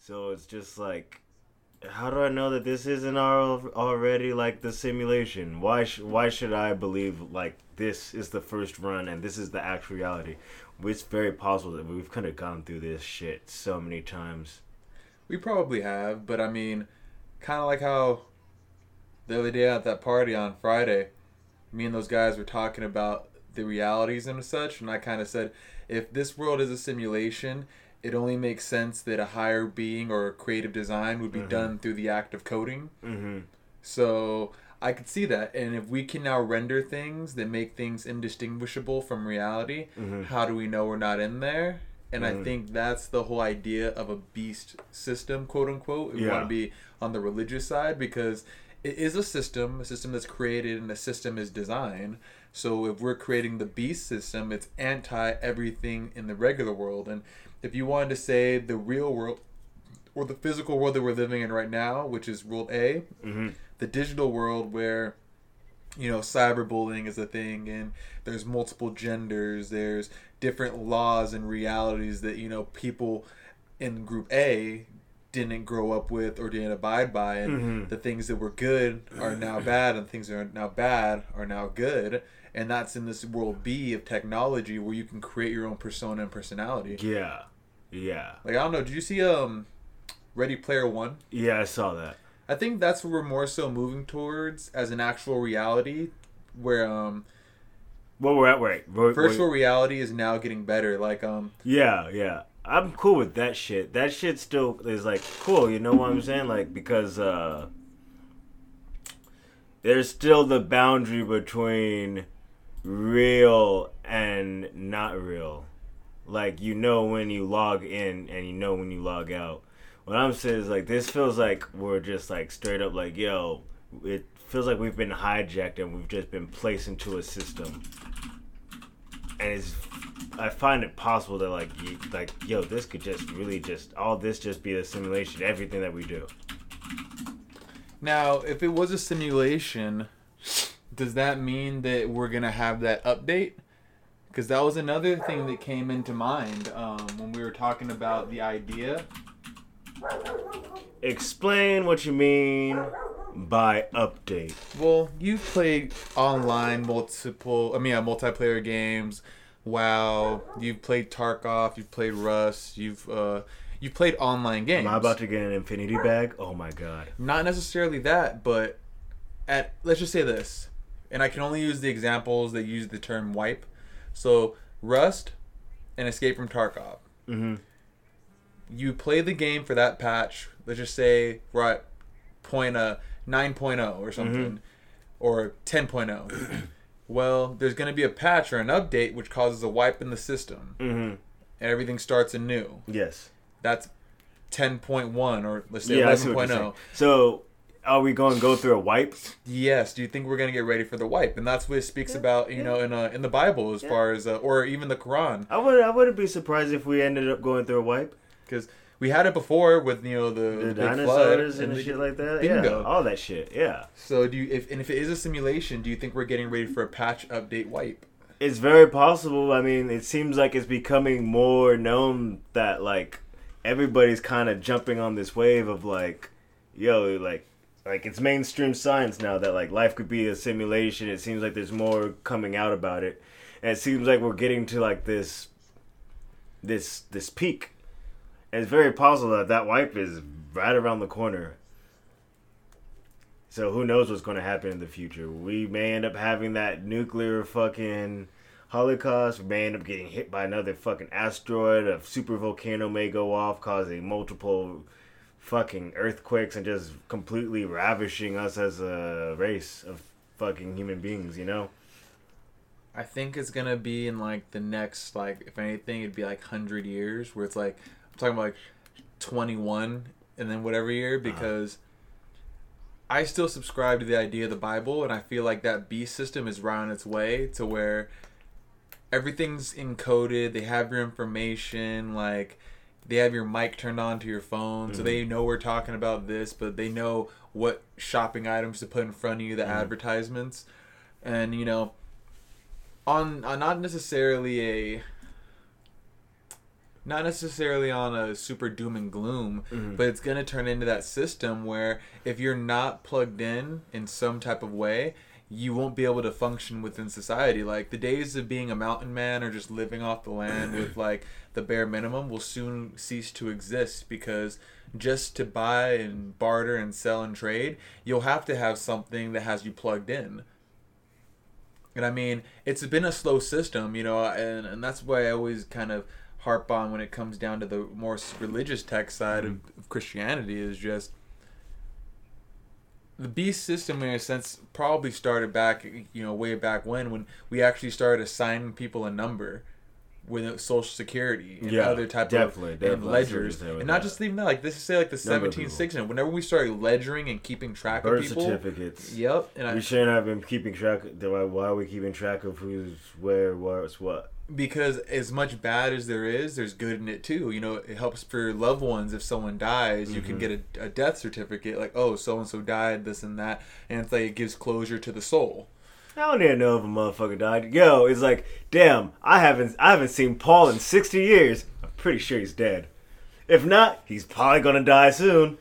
So it's just like, how do I know that this isn't already like the simulation? Why sh- why should I believe like this is the first run and this is the actual reality? It's very possible that we've kind of gone through this shit so many times. We probably have, but I mean, kind of like how the other day at that party on Friday, me and those guys were talking about the realities and such, and I kind of said, if this world is a simulation, it only makes sense that a higher being or a creative design would be done through the act of coding. Mm-hmm. So I could see that, and if we can now render things that make things indistinguishable from reality, Mhm. how do we know we're not in there? And I Mhm. think that's the whole idea of a beast system, quote unquote. If you want to be on the religious side, because it is a system, a system that's created, and a system is designed. So if we're creating the beast system, it's anti everything in the regular world. And if you wanted to say the real world or the physical world that we're living in right now, which is world A, Mm-hmm. the digital world where you know cyberbullying is a thing and there's multiple genders there's different laws and realities that you know people in group a didn't grow up with or didn't abide by and Mhm. the things that were good are now bad and things that are now bad are now good and that's in this world b of technology where you can create your own persona and personality Yeah, yeah, like i don't know did you see um ready player one yeah. I saw that. I think that's what we're more so moving towards as an actual reality, where um Well, we're at wait. we're- virtual we're- reality is now getting better. Like um Yeah, yeah. I'm cool with that shit. That shit still is like cool, you know what I'm saying? Like because uh there's still the boundary between real and not real. Like you know when you log in and you know when you log out. What I'm saying is like this feels like we're just like straight up like yo, it feels like we've been hijacked and we've just been placed into a system. And it's I find it possible that like you, like yo, this could just really just all this just be a simulation, everything that we do. now if it was a simulation, does that mean that we're gonna have that update? Because that was another thing that came into mind um, when we were talking about the idea. Explain what you mean by update. Well, you've played online multiple, I mean, uh, multiplayer games. WoW. You've played Tarkov. You've played Rust. You've uh, you've played online games. Am I about to get an infinity bag? Oh my god. not necessarily that, but at let's just say this, and I can only use the examples that use the term wipe. So Rust and Escape from Tarkov. Mm-hmm. You play the game for that patch. Let's just say we're at point uh, 9.0 or something, or 10.0. well, there's going to be a patch or an update which causes a wipe in the system, Mm-hmm. and everything starts anew. Yes. That's 10.1 or let's say Yeah, I see what you're 11.0. So are we going to go through a wipe? Yes. Do you think we're gonna get ready for the wipe? And that's what it speaks about, you know, in uh, in the Bible as far as, uh, or even the Quran, I would I wouldn't be surprised if we ended up going through a wipe. Because we had it before with you know the, The dinosaurs and, the- shit like that. Bingo. Yeah, all that shit. Yeah. So do you, if and if it is a simulation, do you think we're getting ready for a patch update wipe? It's very possible. I mean, it seems like it's becoming more known that like everybody's kind of jumping on this wave of like, yo, like, like it's mainstream science now that like life could be a simulation. It seems like there's more coming out about it, and it seems like we're getting to like this, this this peak. It's very possible that that wipe is right around the corner. So who knows what's going to happen in the future? We may end up having that nuclear fucking holocaust. We may end up getting hit by another fucking asteroid. A super volcano may go off, causing multiple fucking earthquakes and just completely ravishing us as a race of fucking human beings. You know? I think it's gonna be in like the next like if anything it'd be like hundred years where it's like talking about like twenty one and then whatever year uh-huh. because I still subscribe to the idea of the Bible and I feel like that beast system is right on its way to where everything's encoded, they have your information, like they have your mic turned on to your phone, so they mm-hmm. know we're talking about this, but they know what shopping items to put in front of you, the mm-hmm. advertisements, and you know, on, on not necessarily a not necessarily on a super doom and gloom, mm-hmm. but it's going to turn into that system where if you're not plugged in in some type of way, you won't be able to function within society. Like the days of being a mountain man or just living off the land with like the bare minimum will soon cease to exist because just to buy and barter and sell and trade, you'll have to have something that has you plugged in. And I mean, it's been a slow system, you know, and, and that's why I always kind of harp on when it comes down to the more religious tech side of, mm-hmm. of Christianity is just the beast system in a sense probably started back, you know, way back when when we actually started assigning people a number with social security and Yeah, other type definitely, of definitely. And see what you're ledgers and not that. just even that like this is say like the Number of 1760s whenever we started ledgering and keeping track Birth of people certificates. yep and I, We shouldn't have been keeping track. Of why, why are we keeping track of who's where, what's what? Because as much bad as there is, there's good in it too. You know, it helps for loved ones if someone dies. You can Mm-hmm. get a, a death certificate, like oh, so and so died, this and that, and it's like it gives closure to the soul. I don't even know if a motherfucker died. Yo, it's like, damn, I haven't, I haven't seen Paul in sixty years. I'm pretty sure he's dead. If not, he's probably gonna die soon.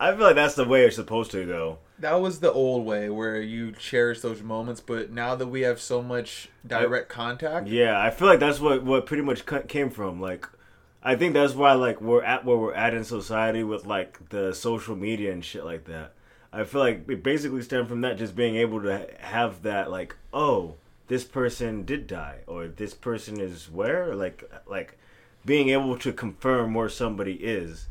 I feel like that's the way it's supposed to go. That was the old way where you cherish those moments, but now that we have so much direct contact, Yeah, I feel like that's what what pretty much came from. Like, I think that's why like we're at where we're at in society with like the social media and shit like that. I feel like it basically stemmed from that, just being able to have that like, oh, this person did die, or this person is where, like, like being able to confirm where somebody is.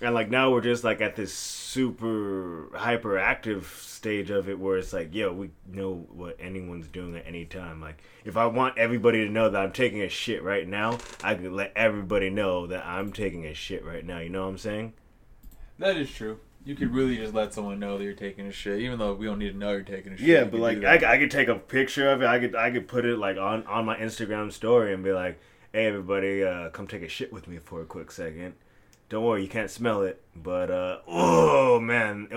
And like now we're just like at this super hyperactive stage of it where it's like, yo, we know what anyone's doing at any time. Like if I want everybody to know that I'm taking a shit right now, I could let everybody know that I'm taking a shit right now. You know what I'm saying? that is true. You could really just let someone know that you're taking a shit, even though we don't need to know you're taking a shit. Yeah, but like I. I could take a picture of it. I could I could put it like on on my Instagram story and be like, "Hey everybody, uh, come take a shit with me for a quick second. Don't worry, you can't smell it, but uh, oh man,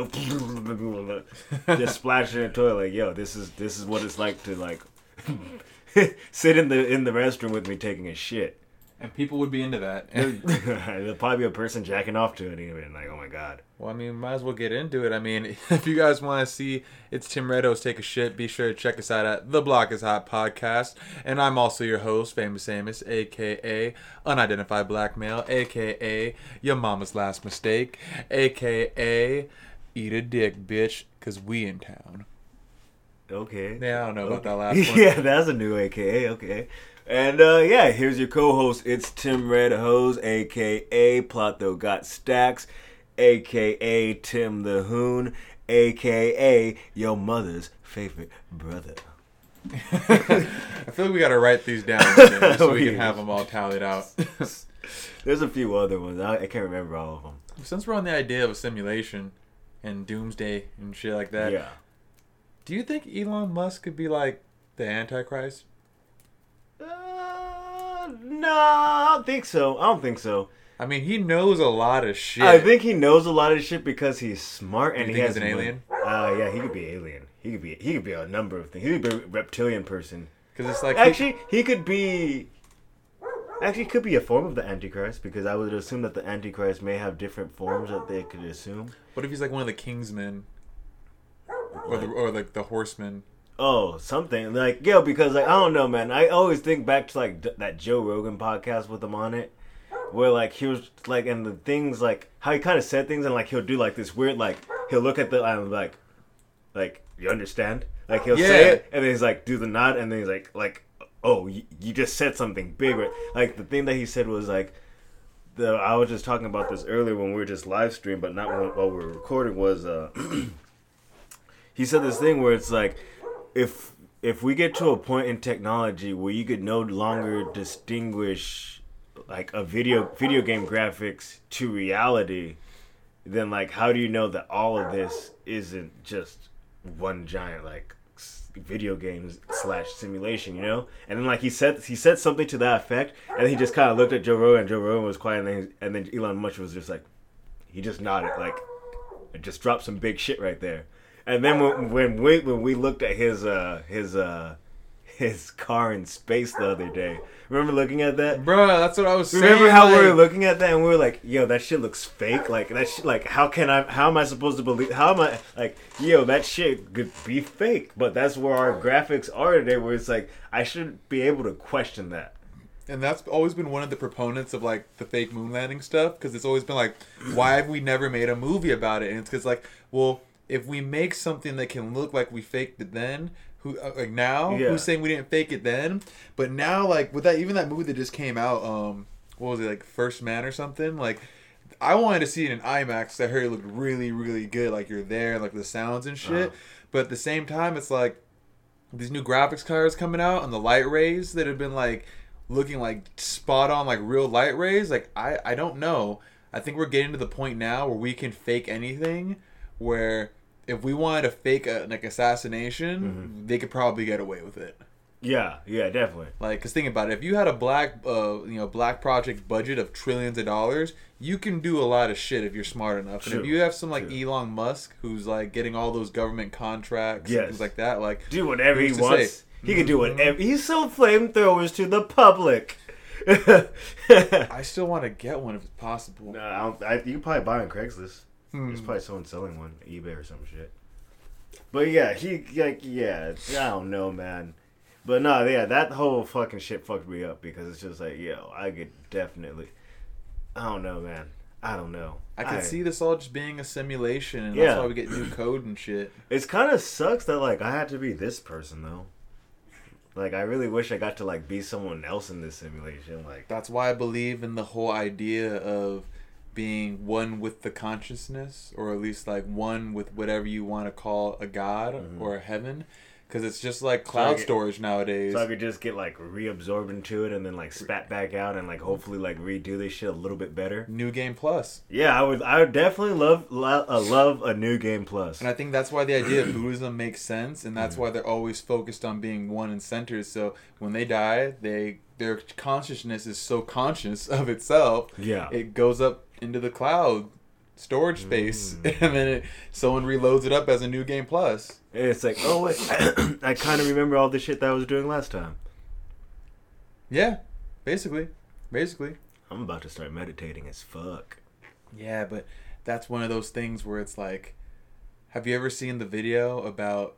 just splash in the toilet. Like, yo, this is this is what it's like to like sit in the in the restroom with me taking a shit. And people would be into that. There'll probably be a person jacking off to it even like, oh my god. Well, I mean, might as well get into it. I mean, if you guys want to see it's Tim Redos take a shit, be sure to check us out at the Block is Hot podcast. And I'm also your host, Famous Amos, aka Unidentified Black Male, aka Your Mama's Last Mistake, aka Eat a Dick, bitch, cause we in town. Okay. Yeah, I don't know about that last one. yeah, that's a new AKA. Okay. And uh, yeah, here's your co-host. It's Tim Red Hose, aka Plato Got Stacks, aka Tim the Hoon, aka your mother's favorite brother. I feel like we gotta write these down so we can have them all tallied out. There's a few other ones. I, I can't remember all of them. Since we're on the idea of a simulation and doomsday and shit like that, yeah. do you think Elon Musk could be like the Antichrist? No, I don't think so. I don't think so. I mean, he knows a lot of shit. I think he knows a lot of shit because he's smart and he has he's an alien? Uh, yeah, he could be alien. He could be. He could be a number of things. He could be a reptilian person. because it's like Actually, he could be. Actually, could be a form of the Antichrist because I would assume that the Antichrist may have different forms that they could assume. what if he's like one of the Kingsmen, or the or like the Horsemen? Oh, something like yo, because like I don't know, man. I always think back to like d- that Joe Rogan podcast with him on it, where like he was like, and the things like how he kind of said things, and like he'll do like this weird like he'll look at the and like, like you understand, like he'll say it, and then he's like do the nod, and then he's like like oh you, you just said something big, right? Like the thing that he said was like. The, I was just talking about this earlier when we were just live stream, but not when, while we were recording. Was uh, he said this thing where it's like if if we get to a point in technology where you could no longer distinguish like a video video game graphics to reality then like how do you know that all of this isn't just one giant like video games slash simulation, you know. And then like he said he said something to that effect, and he just kind of looked at Joe Rogan, and Joe Rogan was quiet, and then and then Elon Musk was just like, he just nodded like, just dropped some big shit right there. And then when when we when we looked at his uh his uh his car in space the other day, remember looking at that? Bro, that's what I was saying. Remember how we were looking at that and we were like, "Yo, that shit looks fake." Like that shit. Like how can I? How am I supposed to believe? How am I? Like, yo, that shit could be fake. But that's where our graphics are today. Where it's like, I shouldn't be able to question that. And that's always been one of the proponents of like the fake moon landing stuff because it's always been like, why have we never made a movie about it? And it's because like, well, if we make something that can look like we faked it then, who uh, like now Yeah. who's saying we didn't fake it then? But now like with that even that movie that just came out, um, what was it like First Man or something? Like, I wanted to see it in IMAX. I heard it looked really really good. Like you're there, like the sounds and shit. Uh-huh. But at the same time, it's like these new graphics cards coming out and the light rays that have been like looking like spot on like real light rays like i i don't know i think we're getting to the point now where we can fake anything where if we wanted to fake a, like assassination they could probably get away with it Yeah, yeah, definitely. like because think about it if you had a black uh you know black project budget of trillions of dollars you can do a lot of shit if you're smart enough and if you have some like true. elon musk who's like getting all those government contracts and Yes. things like that like Do whatever he wants. say? He can do Mhm. whatever. He sold flamethrowers to the public. I still want to get one if it's possible. No, I don't, I, you can probably buy on Craigslist. Hmm. There's probably someone selling one, eBay or some shit. But yeah, he like yeah, I don't know, man. But no, yeah, that whole fucking shit fucked me up because it's just like, yo, I could definitely, I don't know, man. I don't know. I can see this all just being a simulation, and Yeah. that's why we get new code and shit. It's kind of sucks that like I had to be this person though. Like I really wish I got to like be someone else in this simulation. Like That's why I believe in the whole idea of being one with the consciousness, or at least like one with whatever you want to call a god Mhm. or a heaven, because it's just like cloud get- storage nowadays. so I could just get like reabsorbed into it and then like spat back out and like hopefully like redo this shit a little bit better. New game plus, Yeah, I would. I would definitely love lo- uh, love a new game plus. and I think that's why the idea of Buddhism makes sense, and Mm-hmm. that's why they're always focused on being one and centered. So when they die, they their consciousness is so conscious of itself Yeah, it goes up into the cloud storage space Mm. and then it, someone reloads it up as a new game plus it's like oh wait, I kind of remember all the shit that I was doing last time. yeah basically basically I'm about to start meditating as fuck. yeah but that's one of those things where it's like have you ever seen the video about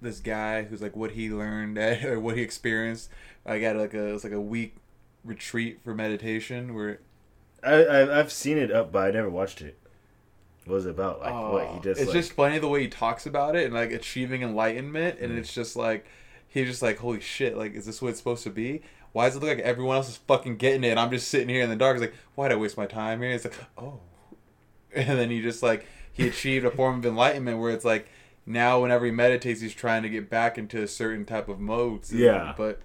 this guy who's like what he learned at, or what he experienced i got like a it's like a week retreat for meditation where I, I I've seen it up, but I never watched it. What was it about? Like what he Oh, just it's like, just funny the way he talks about it and like achieving enlightenment and Mm. it's just like he's just like holy shit like is this what it's supposed to be why does it look like everyone else is fucking getting it and i'm just sitting here in the dark it's like why'd i waste my time here it's like oh and then he just like he achieved a form of enlightenment where it's like now whenever he meditates he's trying to get back into a certain type of modes Yeah. but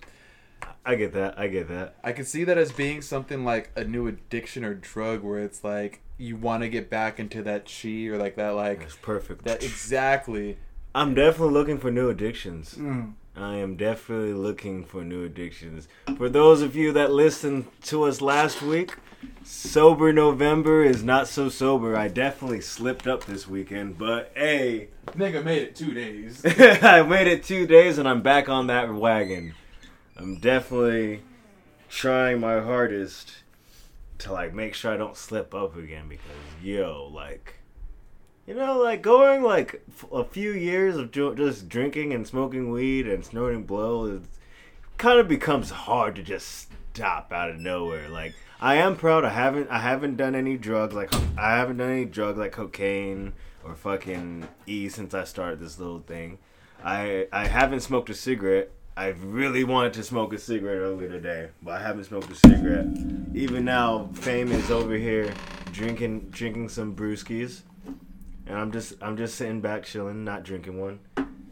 I get that. I get that. I can see that as being something like a new addiction or drug where it's like you want to get back into that chi or like that like It's perfect. that exactly. I'm definitely looking for new addictions. Mm. I am definitely looking for new addictions. For those of you that listened to us last week, Sober November is not so sober. I definitely slipped up this weekend, but hey, Nigga made it two days. I made it two days and I'm back on that wagon. I'm definitely trying my hardest to like make sure I don't slip up again because yo, like, you know, like going like f- a few years of ju- just drinking and smoking weed and snorting blow is kind of becomes hard to just stop out of nowhere. Like, I am proud. I haven't I haven't done any drugs like I haven't done any drugs like cocaine or fucking E since I started this little thing. I I haven't smoked a cigarette. I really wanted to smoke a cigarette earlier today, but I haven't smoked a cigarette. Even now, Fame is over here drinking drinking some brewskis, and I'm just I'm just sitting back chilling, not drinking one,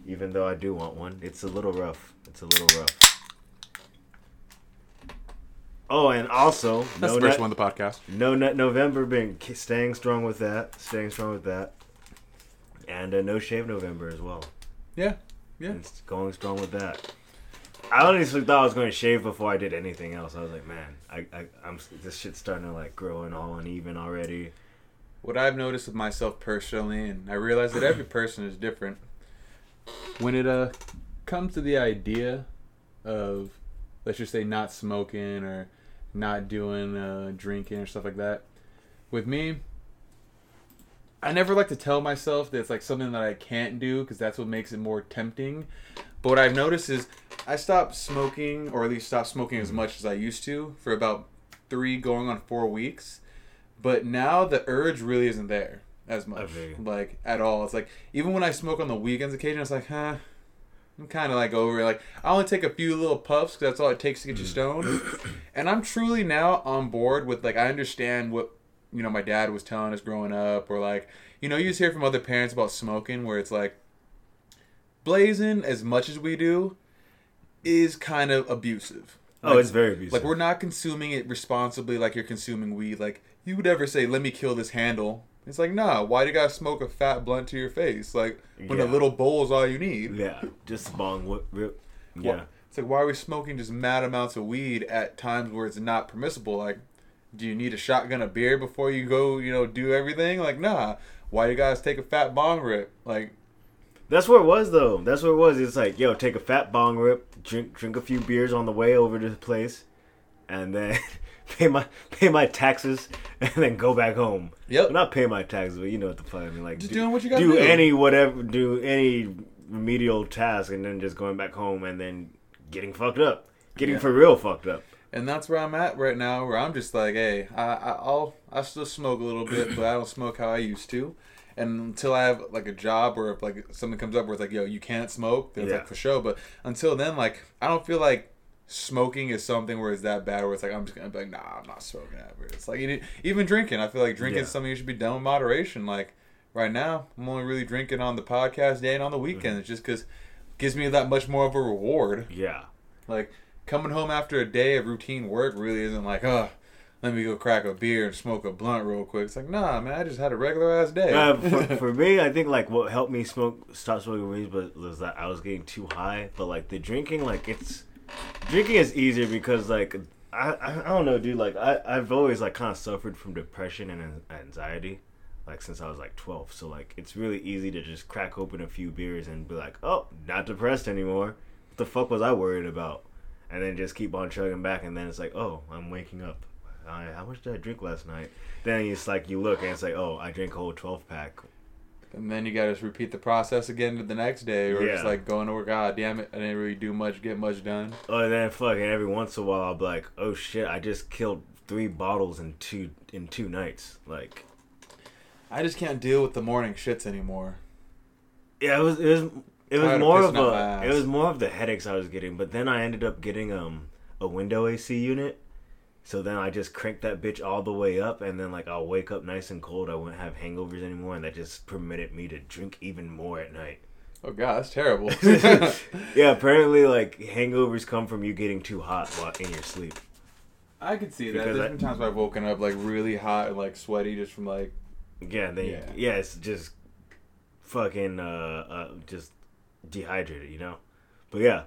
even though I do want one. It's a little rough. It's a little rough. Oh, and also That's no the first one of the podcast. no nut November, been staying strong with that, staying strong with that, and uh, no shave November as well. Yeah. Yeah. and going strong with that. I honestly thought I was going to shave before I did anything else. I was like, man, I, I I'm this shit's starting to like grow and all uneven already. What I've noticed with myself personally, and I realize that every person is different. When it uh comes to the idea of, let's just say, not smoking or not doing uh, drinking or stuff like that, with me, I never like to tell myself that it's like something that I can't do because that's what makes it more tempting. But what I've noticed is I stopped smoking, or at least stopped smoking as much as I used to, for about three going on four weeks. But now the urge really isn't there as much, like at all. It's like even when I smoke on the weekends, occasionally, it's like, huh. I'm kind of like over it. Like I only take a few little puffs because that's all it takes to get you mm. stoned. and I'm truly now on board with like I understand what you know my dad was telling us growing up, or like you know you just hear from other parents about smoking, where it's like blazing as much as we do is kind of abusive. Oh, Like- it's very abusive. like we're not consuming it responsibly like you're consuming weed. Like you would ever say, "Let me kill this handle." It's like, nah. Why do you gotta smoke a fat blunt to your face? Like when Yeah. a little bowl is all you need. yeah, just bong whip, rip. Yeah, Why- It's like why are we smoking just mad amounts of weed at times where it's not permissible? Like, do you need a shotgun of beer before you go? You know, do everything? Like, nah. Why do you guys take a fat bong rip? Like, that's where it was though. That's where it was. It's like, yo, take a fat bong rip, drink drink a few beers on the way over to the place, and then pay my pay my taxes, and then go back home. Yep. Well, not pay my taxes, but you know what the fuck I mean. Like Just do, doing what you gotta do do. any whatever, do any remedial task, and then just going back home and then getting fucked up, getting Yeah. for real fucked up. and that's where I'm at right now. Where I'm just like, hey, I, I I'll I still smoke a little bit, but I don't smoke how I used to. And until I have like a job where if like something comes up where it's like, yo, you can't smoke, then it's Yeah. like for sure. But until then, like I don't feel like smoking is something where it's that bad where it's like I'm just gonna be like, nah, I'm not smoking ever. It's like you- even drinking, I feel like drinking is something you should be done with moderation. Like right now, I'm only really drinking on the podcast day and on the mm-hmm. weekends, just because gives me that much more of a reward. Yeah. Like coming home after a day of routine work really isn't like, oh, let me go crack a beer and smoke a blunt real quick. It's like, nah, man, I just had a regular ass day. Uh, for, for me, I think like what helped me smoke, stop smoking weed, but was that I was getting too high. But like the drinking, like it's drinking is easier because like I I, I don't know, dude. Like I I've always like kind of suffered from depression and anxiety, like since I was like twelve. So like it's really easy to just crack open a few beers and be like, oh, not depressed anymore. What the fuck was I worried about? And then just keep on chugging back, and then it's like, oh, I'm waking up. I, how much did I drink last night? Then it's like you look and it's like, oh, I drank a whole twelve pack. and then you gotta just repeat the process again to the next day, or just like going to work. God damn it, I didn't really do much, get much done. Oh, and then fucking every once in a while I'll be like, oh shit, I just killed three bottles in two in two nights. Like, I just can't deal with the morning shits anymore. yeah, it was it was it was of more of pissing a it was more of the headaches I was getting. But then I ended up getting um a window AC unit. So then I just crank that bitch all the way up, and then like I'll wake up nice and cold. I won't have hangovers anymore, and that just permitted me to drink even more at night. Oh god, that's terrible. yeah, apparently like hangovers come from you getting too hot while in your sleep. I could see that. Because There's I- been times where I've woken up like really hot and like sweaty just from like Yeah, then Yeah. yeah, it's just fucking uh, uh just dehydrated, you know. But yeah,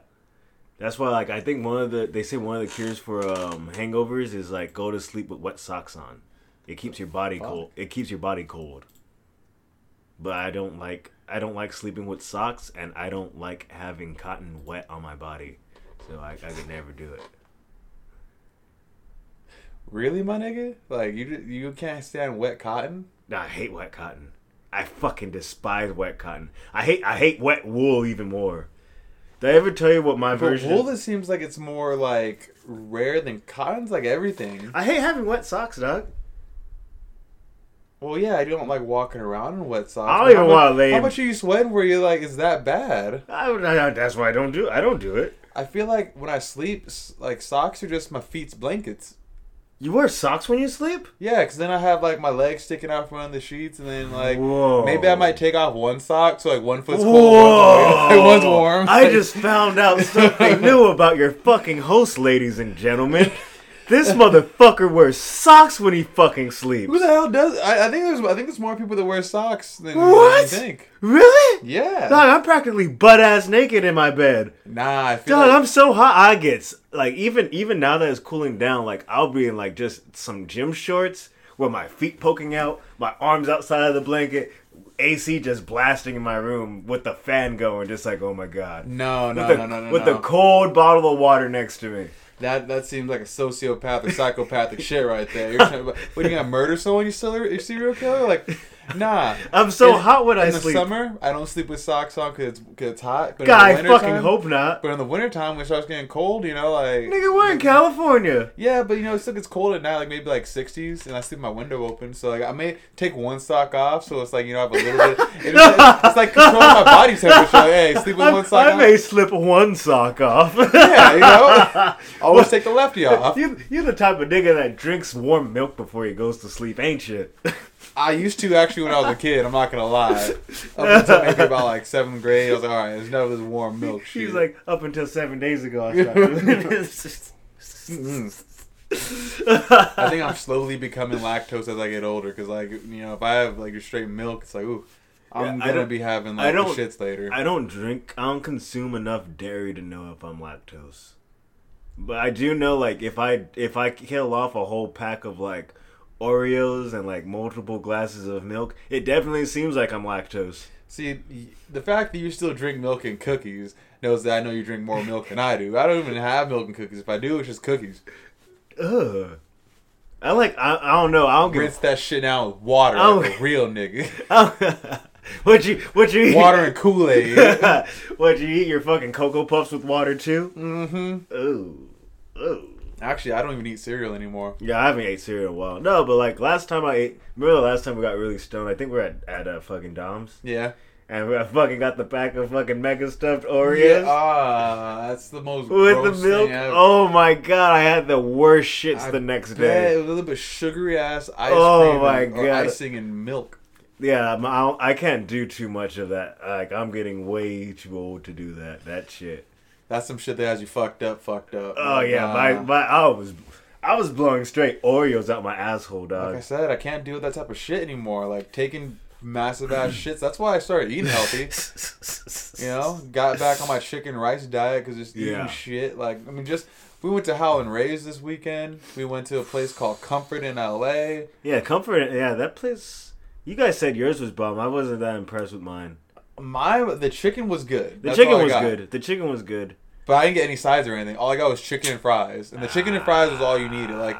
that's why like I think one of the they say one of the cures for um hangovers is like go to sleep with wet socks on. It keeps your body Fuck. cold. It keeps your body cold. But I don't like I don't like sleeping with socks, and I don't like having cotton wet on my body, so I I could never do it. Really, my nigga? Like you you can't stand wet cotton? Nah, I hate wet cotton. I fucking despise wet cotton. I hate I hate wet wool even more. Did I ever tell you what my But version? wool, it seems like it's more like rare than cotton's like everything. I hate having wet socks, dog. Well, yeah, I don't like walking around in wet socks. I don't even wanna lay How in- much are you sweating? Where you like, is that bad? I, I, that's why I don't do. I don't do it. I feel like when I sleep, like socks are just my feet's blankets. You wear socks when you sleep? Yeah, because then I have like my legs sticking out from under the sheets, and then like Whoa. maybe I might take off one sock so like one foot's cold, Whoa! one's, one's warm. I just found out something new about your fucking host, ladies and gentlemen. This motherfucker wears socks when he fucking sleeps. Who the hell does? I, I think there's I think there's more people that wear socks than What? you think. Really? Yeah. Dog, I'm practically butt ass naked in my bed. Nah, I feel Dog, like I'm so hot. I get s- like even even now that it's cooling down, like I'll be in like just some gym shorts with my feet poking out, my arms outside of the blanket, AC just blasting in my room with the fan going, just like oh my god. no, no, with the, no, no, no, with no. the cold bottle of water next to me. That that seems like a sociopath or psychopathic shit right there. You're to, what you gonna murder someone? You still you serial killer? Like, nah. I'm so In- hot when I in the sleep. summer, I don't sleep with socks on because it's, 'cause it's hot. But God, I in the fucking time, hope not. But in the wintertime, when it starts getting cold, you know, like Nigga, we're in California. Yeah, but you know, it still gets cold at night, like maybe like 60s, and I sleep my window open. So like I may take one sock off, so it's like you know I have a little bit. It's, it's like controlling my body temperature. Like, hey, sleep with I, one sock off I on. may slip one sock off. Yeah, you know, always take the lefty off. You, you're the type of nigga that drinks warm milk before he goes to sleep, ain't you? I used to actually when I was a kid. I'm not gonna lie. Up until maybe about like seventh grade, I was like, all right, there's no this warm milk shit. She's like, up until seven days ago, I started. Mm-hmm. I think I'm slowly becoming lactose as I get older because like you know if I have like just straight milk, it's like ooh, I'm Yeah, gonna be having like the don't- shits later. I don't drink. I don't consume enough dairy to know if I'm lactose. But I do know, like, if I if I kill off a whole pack of like Oreos and like multiple glasses of milk, it definitely seems like I'm lactose. See, the fact that you still drink milk and cookies knows that I know you drink more milk than I do. I don't even have milk and cookies. If I do, it's just cookies. Ugh. I like. I, I don't know. I don't Rinse give. that shit out with water Oh. like a real nigga. what you what you eat? water and Kool Aid. what you eat your fucking cocoa puffs with water too? mm-hmm. Ooh, ooh. Actually, I don't even eat cereal anymore. Yeah, I haven't ate cereal in a while. No, but like last time I ate, remember the last time we got really stoned? I think we are at at uh, fucking Dom's, Yeah. and we fucking got the pack of fucking mega stuffed Oreos Yeah. Ah, that's the most with the milk. Oh my god, I had the worst shits I the next day. A little bit sugary ass ice Oh cream my and, God. icing and milk. Yeah, I'm- I can't do too much of that. Like I'm getting way too old to do that. That shit. That's some shit that has you fucked up, fucked up. Oh Like, yeah, nah. my, my I was I was blowing straight Oreos out my asshole, dog. Like I said, I can't deal with that type of shit anymore. Like taking massive ass shits. That's why I started eating healthy. You know, got back on my chicken rice diet because just eating Yeah. shit. Like I mean, just we went to Howlin' Rays this weekend. We went to a place called Comfort in L.A. Yeah, comfort. Yeah, that place. You guys said yours was bomb. I wasn't that impressed with mine. My the chicken was good. The That's chicken was good. The chicken was good. But I didn't get any sides or anything. All I got was chicken and fries, and the chicken and fries was all you needed. Like,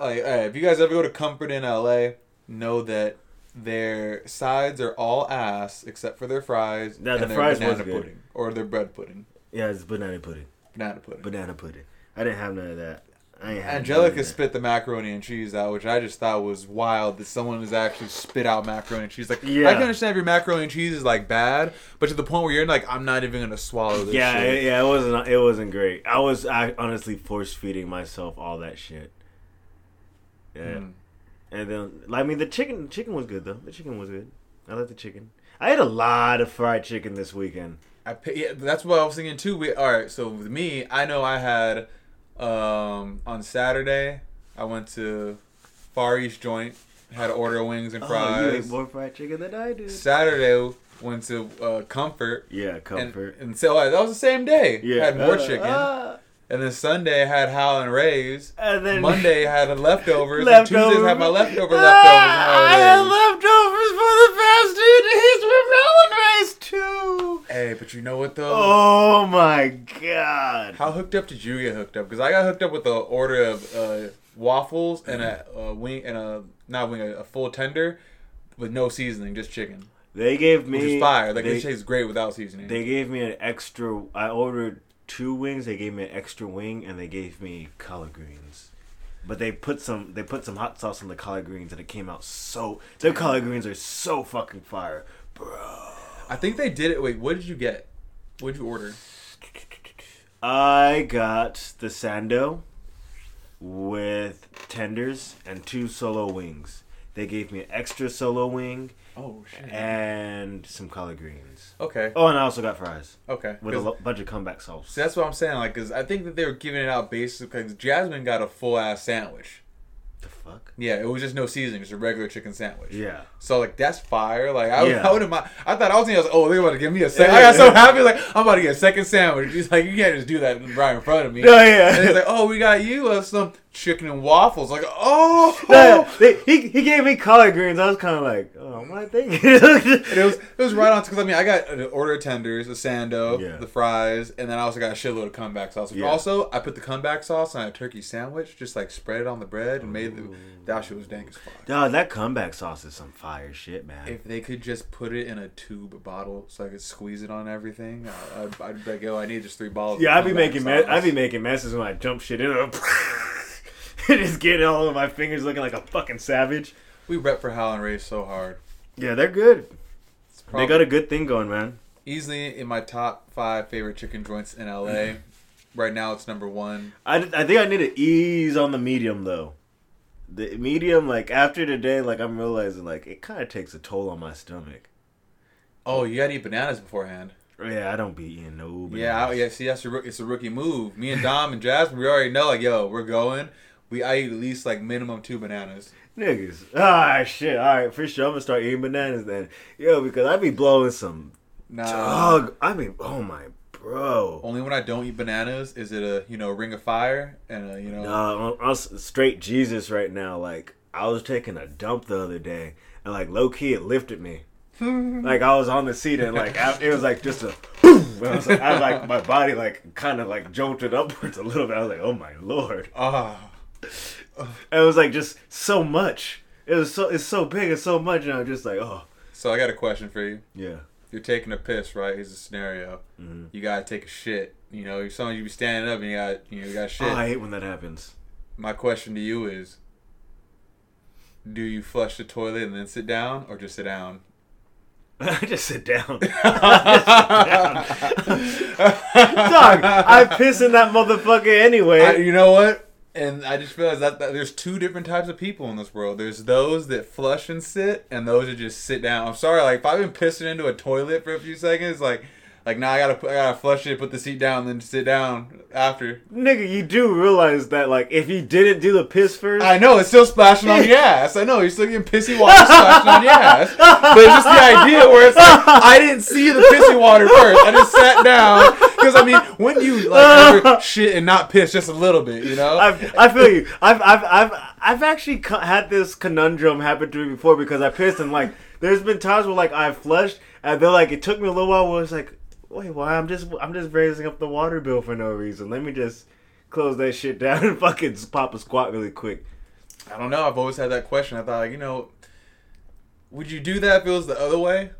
like hey, if you guys ever go to Comfort in L.A., know that their sides are all ass except for their fries Yeah, and the their fries banana was good. pudding or their bread pudding. Yeah, it's banana pudding. Banana pudding. Banana pudding. I didn't have none of that. Angelica none of that. spit the macaroni and cheese out, which I just thought was wild that someone has actually spit out macaroni and cheese. Like, Yeah. I can understand if your macaroni and cheese is like bad, but to the point where you're like, I'm not even gonna swallow this. Yeah, shit. it, yeah, it wasn't. It wasn't great. I was I, honestly force feeding myself all that shit. Yeah, Mm. and then like I mean the chicken. Chicken was good though. The chicken was good. I like the chicken. I ate a lot of fried chicken this weekend. I yeah, that's what I was thinking too. We all right. So with me, I know I had um, on Saturday. I went to Far East Joint, had an order of wings and Oh, you ate fries. more fried chicken than I did. Saturday went to uh, Comfort. Yeah, comfort. and so uh, that was the same day. yeah, had more uh, chicken. uh, and then Sunday I had Howlin' Rays. and then Monday I had leftovers. leftovers. And Tuesdays had my leftover Ah, I had leftovers. leftovers for the past two days from Melon Rice too. Hey, but you know what though? Oh my god. How hooked up did you get hooked up? Because I got hooked up with an order of uh, waffles and a, a wing and a not wing a, a full tender with no seasoning, just chicken, They gave me which is fire. Like they, it tastes great without seasoning. they gave me an extra. I ordered two wings. They gave me an extra wing, and they gave me collard greens. But they put some they put some hot sauce on the collard greens, and it came out so. Their collard greens are so fucking fire, bro. I think they did it. Wait, what did you get? What did you order? I got the sando with tenders and two solo wings. They gave me an extra solo wing Oh shit. and some collard greens. Okay. Oh, and I also got fries Okay. with a lo- bunch of comeback sauce. See, that's what I'm saying. Like, cause I think that they were giving it out basically because Jasmine got a full ass sandwich. The fuck? Yeah, it was just no seasoning, just a regular chicken sandwich. Yeah. So like that's fire. Like I, Yeah. I wouldn't mind. I thought I was thinking, I was like, oh, they're about to give me a second. I got so happy, like I'm about to get a second sandwich. He's like, you can't just do that right in front of me. Oh, yeah. And he's like, oh, we got you uh, some chicken and waffles. Like, oh. Yeah, they, he, he gave me collard greens. I was kind of like, oh, am I thinking? It was it was right on because I mean I got uh, an order of tenders, a sando, Yeah. the fries, and then I also got a shitload of comeback sauce. Yeah. Also, I put the comeback sauce on a turkey sandwich, just like spread it on the bread and made the, that shit was dank as fuck. Dog, that comeback sauce is some fire shit, man. If they could just put it in a tube bottle so I could squeeze it on everything, I- I'd, I'd be like, yo, I need just three bottles. yeah, of I'd be making me- I'd be making messes when I jump shit in. just getting all of my fingers looking like a fucking savage. We rep for and Ray so hard. Yeah, they're good. They got a good thing going, man. easily in my top five favorite chicken joints in LA. right now, it's number one. I, I think I need to ease on the medium though. The medium, like after today, like I'm realizing, like it kind of takes a toll on my stomach. Oh, you gotta eat bananas beforehand. Yeah, I don't be eating no. Yeah, I, yeah. See, that's a it's a rookie move. Me and Dom and Jasmine, we already know. Like, yo, we're going. We I eat at least like minimum two bananas. Niggas. Ah, shit. All right, for sure. I'm gonna start eating bananas then. Yo, because I be blowing some Nah. dog. I mean, oh my bro. Only when I don't eat bananas is it a you know ring of fire and a you know. No, I'm, I'm straight Jesus right now. Like I was taking a dump the other day, and like low key, it lifted me. like I was on the seat, and like it was like just a. boom. I was like, I like my body like kind of like jolted upwards a little bit. I was like, oh my lord. Ah. It was like just so much. It was so it's so big and so much, and I'm just like, oh So I got a question for you. yeah. You're taking a piss, right? Here's a scenario. Mhm. You gotta take a shit. You know, sometimes you be standing up and you got you know you got shit. Oh, I hate when that happens. My question to you is: Do you flush the toilet and then sit down, or just sit down? I just sit down. Dog, I piss in that motherfucker anyway. I, you know what? And I just realized that, that there's two different types of people in this world. There's those that flush and sit, and those that just sit down. I'm sorry, like if I've been pissing into a toilet for a few seconds, like, like now I gotta I gotta flush it, put the seat down, then sit down after. Nigga, you do realize that, like, if you didn't do the piss first, I know it's still splashing on your ass. I know you're still getting pissy water splashing on your ass, but it's just the idea where it's like I didn't see the pissy water first. I just sat down because I mean, when you like shit and not piss just a little bit, you know? I've, I feel you. I've, I've, I've, I've actually had this conundrum happen to me before because I pissed and like, there's been times where like I flushed and then like it took me a little while where it's like, wait, why? I'm just, I'm just raising up the water bill for no reason. Let me just close that shit down and fucking pop a squat really quick. I don't know. I've always had that question. I thought, like, you know, would you do that if it was the other way?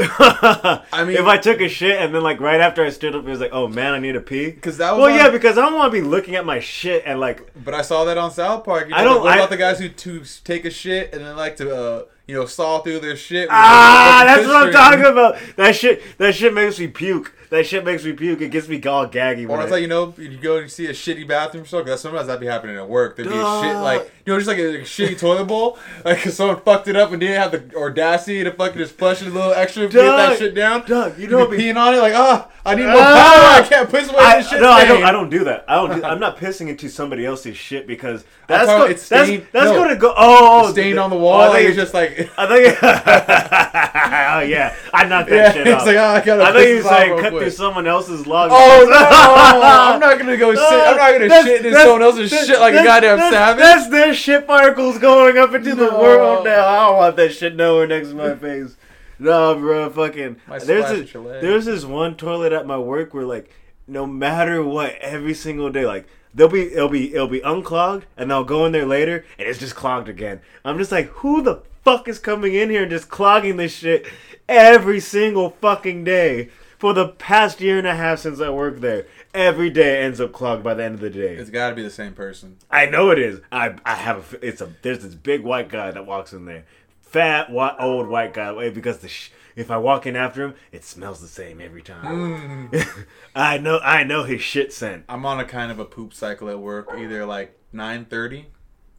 I mean- if I took a shit and then like right after I stood up, it was like, oh man, I need to pee. Because that was Well, on- yeah, because I don't want to be looking at my shit and like, But I saw that on South Park. You know, I don't- What I- about the guys who to take a shit and then like to uh, you know saw through their shit? ah, that's what I'm talking about. That shit, that shit makes me puke. That shit makes me puke. It gets me all gaggy. Or it's I, like you know you go and see a shitty bathroom stall because sometimes that'd be happening at work. There'd be a shit like you know just like a, like a shitty toilet bowl, like 'cause someone fucked it up and didn't have the audacity to fucking just flush it a little extra to get that shit down. Doug, you know be- peeing on it like ah, I need more Ah! power. I can't piss away I, this shit. no, I don't. I don't do that. I don't. Do, I'm not pissing into somebody else's shit because that's go, it's that's, stained- that's no. going to go. Oh, The stain on the oh, wall. I think it's just like I think. oh yeah, I knocked that yeah, shit it's off. like oh, I gotta. I think you this off saying real cut quick. through someone else's log. Oh no! I'm not gonna go sit. I'm not gonna shit in someone else's shit like a goddamn savage. That's their shit particles going up into the world now. I don't want that shit nowhere next to my face. No, bro, fucking. There's this, at your leg. there's this one toilet at my work where like, no matter what, every single day, like they'll be it'll be it'll be unclogged, and they'll go in there later, and it's just clogged again. I'm just like, who the fuck is coming in here and just clogging this shit every single fucking day? For the past year and a half since I worked there, every day ends up clogged by the end of the day. It's got to be the same person. I know it is. I I have a. It's a. There's this big white guy that walks in there, fat white old white guy. Wait, because the sh- if I walk in after him, it smells the same every time. Mm. I know. I know his shit scent. I'm on a kind of a poop cycle at work, either like 9:30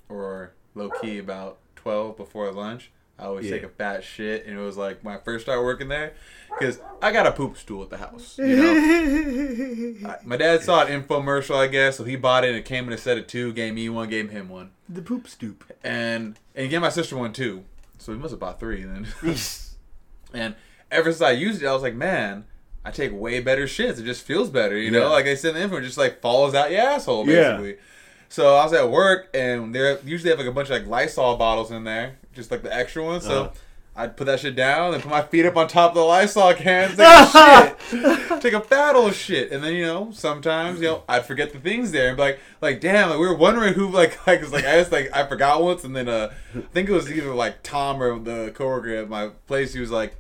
or low key about twelve before lunch. I always Yeah. take a fat shit, and it was like when I first started working there, because I got a poop stool at the house. You know, I- my dad saw an infomercial, I guess, so he bought it and it came in a set of two. Gave me one, gave him one, the poop stoop. and and he gave my sister one too. So he must have bought three then. And ever since I used it, I was like, man, I take way better shits. It just feels better, you know. Yeah. Like they said in the info, it just like falls out your asshole, Yeah. basically. So I was at work, and they usually have like a bunch of like Lysol bottles in there, just like the extra ones. So Uh-huh. I'd put that shit down and put my feet up on top of the Lysol cans, take a shit, take a fat old shit, and then you know sometimes you know I'd forget the things there and be like, like damn, like we were wondering who like like like I just like I forgot once, and then uh I think it was either like Tom or the coworker at my place. He was like.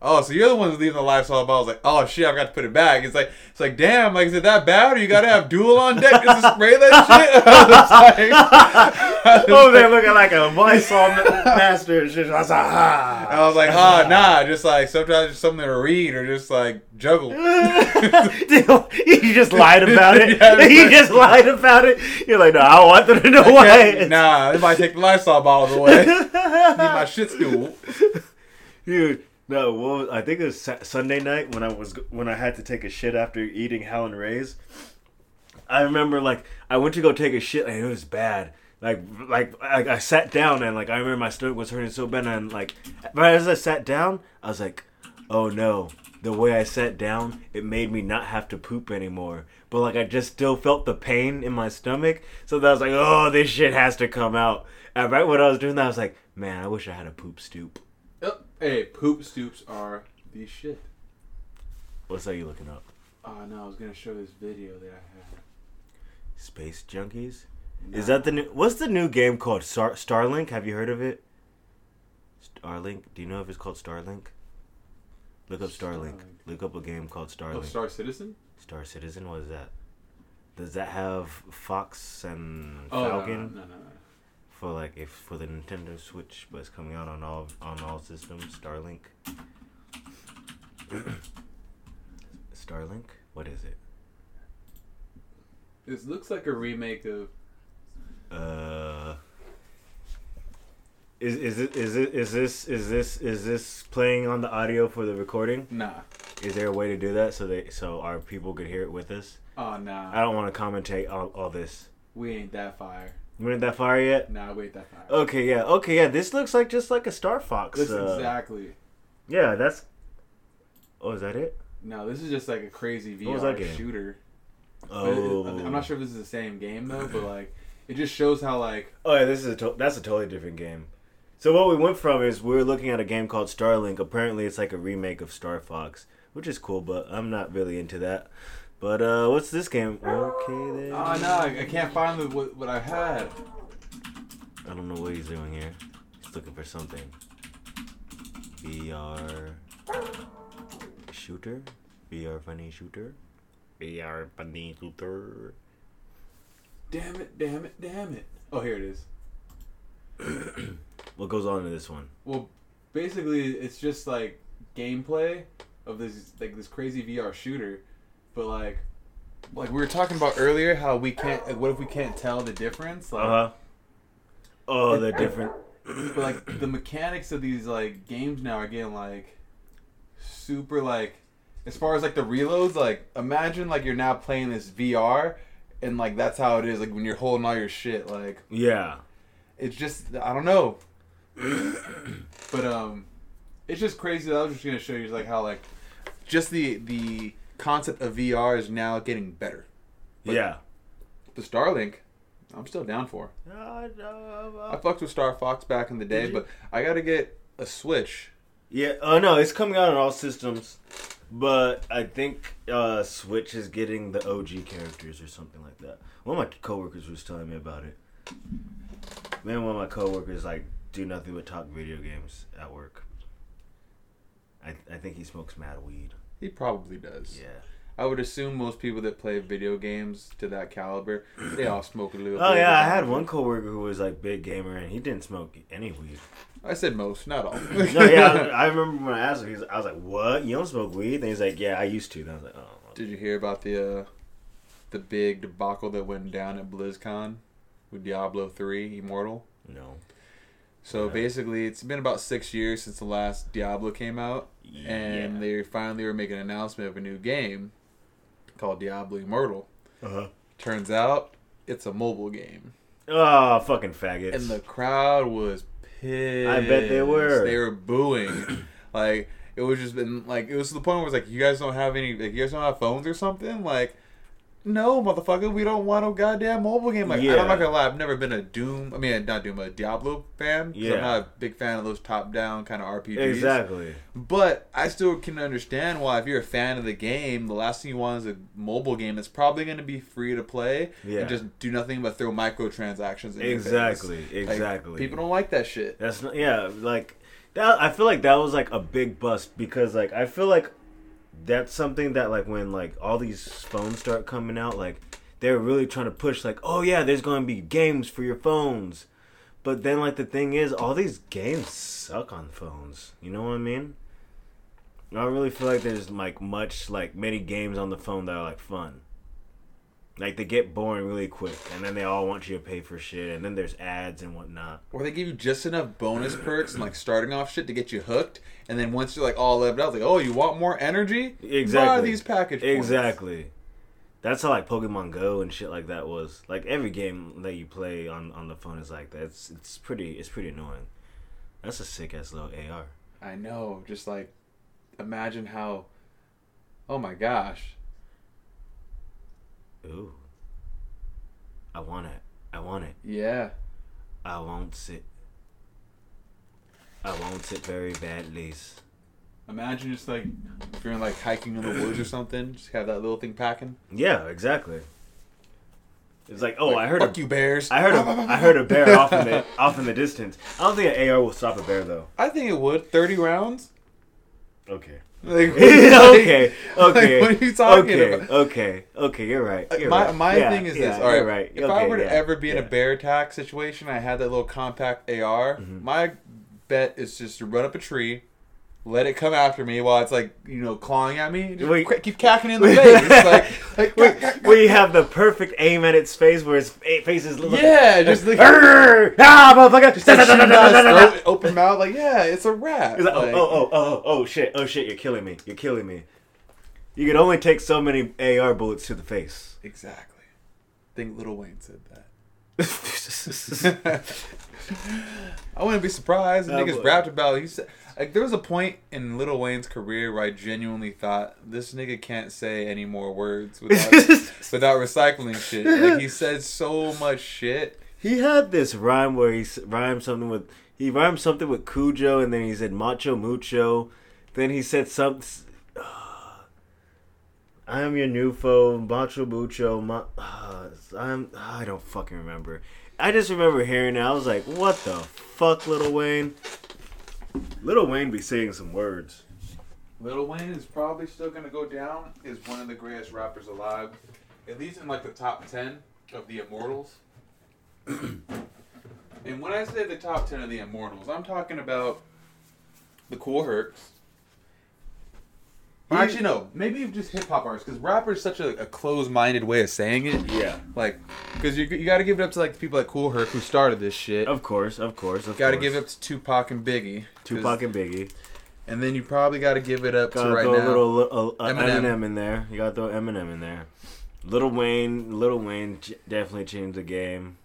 Oh, so you're the ones leaving the Lysol bottle. I was like, oh shit, I've got to put it back. It's like, it's like, damn, like, is it that bad, or you gotta have dual on deck just to spray that shit? Like, Over there looking like a Lysol master and shit. I was like, ah. I was like, ah, nah, just like sometimes just something to read or just like juggle. you just lied about it. Yeah, you like- just lied about it. You're like, no, I want them to know why. nah, they might take the Lysol bottles away. Need my shit stool. Dude, no. Was, I think it was Sunday night when I was when I had to take a shit after eating Howlin' Rays. I remember like I went to go take a shit and it was bad. Like like I, I sat down and like I remember my stomach was hurting so bad and like right as I sat down I was like, oh no. The way I sat down, it made me not have to poop anymore. But like I just still felt the pain in my stomach, so that I was like, oh, this shit has to come out. And right when I was doing that, I was like, man, I wish I had a poop stoop. Hey, poop stoops are the shit. What's that you looking up? Oh no, I was gonna show this video that I had. Space Junkies? Is that the new? What's the new game called? Star- Starlink? Have you heard of it? Starlink. Do you know if it's called Starlink? Look up Starlink. Starlink. Look up a game called oh, Starlink. Oh, Star Citizen? Star Citizen. What is that? Does that have Fox and Oh, no, Falcon no, no, no, no. For like if for the Nintendo Switch, but it's coming out on all on all systems? Starlink. Starlink. What is it? This looks like a remake of. Uh, is is it is it is this is this is this playing on the audio for the recording? Nah. Is there a way to do that so they so our people could hear it with us? Oh nah. I don't want to commentate all, all this. We ain't that fire. We ain't that far yet. Nah, we ain't that far. Okay, yeah, okay, yeah. This looks like just like a Star Fox. That's uh, exactly. Yeah, that's. Oh, is that it? No, this is just like a crazy What was that VR shooter. It- Oh, I'm not sure if this is the same game though, but like it just shows how like Oh yeah, this is a to- that's a totally different game. So what we went from is we were looking at a game called Starlink. Apparently, it's like a remake of Star Fox, which is cool, but I'm not really into that. But uh, what's this game? Okay, then. oh no, I, I can't find the, what, what I had. I don't know what he's doing here. He's looking for something. VR shooter. VR funny shooter. VR funny shooter. Damn it! Damn it! Damn it! Oh, here it is. What goes on in this one? Well, basically, it's just like gameplay of this like this crazy VR shooter, but like, like we were talking about earlier, how we can't. Like, what if we can't tell the difference? Like, Uh huh. Oh, the different. but like the mechanics of these like games now are getting like super like as far as like the reloads like imagine like you're now playing this VR and like that's how it is like when you're holding all your shit like Yeah. it's just I don't know but um it's just crazy I was just gonna show you like how like just the the concept of VR is now getting better But- yeah. the Starlink I'm still down for I fucked with Star Fox back in the day but I gotta get a Switch Yeah, oh no, it's coming out on all systems, but I think uh, Switch is getting the OG characters or something like that. One of my coworkers was telling me about it. Man, one of my coworkers like do nothing but talk video games at work. I I think he smokes mad weed. He probably does. Yeah. I would assume most people that play video games to that caliber, they all smoke a little. Oh yeah, I had one coworker who was like big gamer and he didn't smoke any weed. I said most, not all. no, yeah, I, I remember when I asked him, he's, I was like, "What? You don't smoke weed?" And he's like, "Yeah, I used to." And I was like, "Oh." Did you hear about the uh, the big debacle that went down at BlizzCon? with Diablo 3 Immortal? No. So Yeah. basically, it's been about six years since the last Diablo came out, and Yeah. they finally were making an announcement of a new game called Diablo Immortal. Uh-huh. Turns out it's a mobile game, Oh, fucking faggots. and the crowd was pissed. I bet they were. They were booing, like it was just been like it was to the point where it's like you guys don't have any, like you guys don't have phones or something, like. No, motherfucker, we don't want no goddamn mobile game. Like, Yeah. I'm not gonna lie, I've never been a Doom, I mean, not Doom, a Diablo fan. Yeah. I'm not a big fan of those top-down kind of RPGs. exactly. But I still can understand why, if you're a fan of the game, the last thing you want is a mobile game that's probably going to be free to play Yeah. and just do nothing but throw microtransactions in face. Exactly. Like, Exactly. people don't like that shit. That's not, yeah, like that. I feel like that was like a big bust because like I feel like that's something that like when like all these phones start coming out, like they're really trying to push like, oh yeah, there's to be games for your phones, but then like the thing is, all these games suck on phones. You know what I mean? I don't really feel like there's like much like many games on the phone that are like fun. Like they get boring really quick, and then they all want you to pay for shit, and then there's ads and whatnot. Or they give you just enough bonus perks and like starting off shit to get you hooked, and then once you're like all leveled out, like oh, you want more energy? Exactly. Buy these package points. Exactly. That's how like Pokemon Go and shit like that was. Like every game that you play on on the phone is like that. It's it's pretty it's pretty annoying. That's a sick ass little AR. I know. Just like imagine how. Oh my gosh. Ooh. I want it. I want it. Yeah. I want it. I want it very badly. Imagine just like if you're like hiking in the woods or something, just have that little thing packing. Yeah, exactly. It's like, oh, Like, I heard Fuck a, you, bears. I heard a, I heard a bear off in the off in the distance. I don't think an AR will stop a bear though. I think it would. Thirty rounds. Okay. Like, okay. Okay. Like, what are you talking okay, about? Okay. Okay. You're right. You're my right. my Yeah, thing is yeah, this. All right, right. if Okay, I were to yeah, ever be in a bear attack situation, I had that little compact AR. Mm-hmm. My bet is just to run up a tree, let it come after me while it's like you know clawing at me. Just Wait. keep cacking in the face. like, like we, we have the perfect aim at its face where its face is looking. yeah, just like. Ah, motherfucker! Just like his throat, open mouth, like yeah, it's a wrap. He's like, oh, Like, oh, oh, oh, oh, shit, oh shit, you're killing me, you're killing me. You can only take so many AR bullets to the face. Exactly. I think Lil Wayne said that. I wouldn't be surprised. The Oh, niggas boy. rapped about. He said, like, there was a point in Lil Wayne's career where I genuinely thought this nigga can't say any more words without without recycling shit. Like he said so much shit. he had this rhyme where he rhymed something with he rhymed something with Cujo, and then he said macho mucho. Then he said something. I am your new foe, macho mucho. Ma- uh, I'm. I don't fucking remember. I just remember hearing it. I was like, "What the fuck, Lil Wayne?" Lil Wayne be saying some words. Lil Wayne is probably still gonna go down as one of the greatest rappers alive, at least in like the top ten of the Immortals. and when I say the top ten of the Immortals, I'm talking about the Cool Actually, no. Maybe just hip hop artists, because rapper is such a, a closed-minded way of saying it. Yeah, Like, because you you got to give it up to like the people like Kool Herc who started this shit. of course, of course, of Got to course. give it up to Tupac and Biggie. Tupac and Biggie. and then you probably got to give it up Gotta to right throw now. a little, little uh, Eminem. Eminem. in there. You gotta throw Eminem in there. Lil Wayne, Lil Wayne definitely changed the game.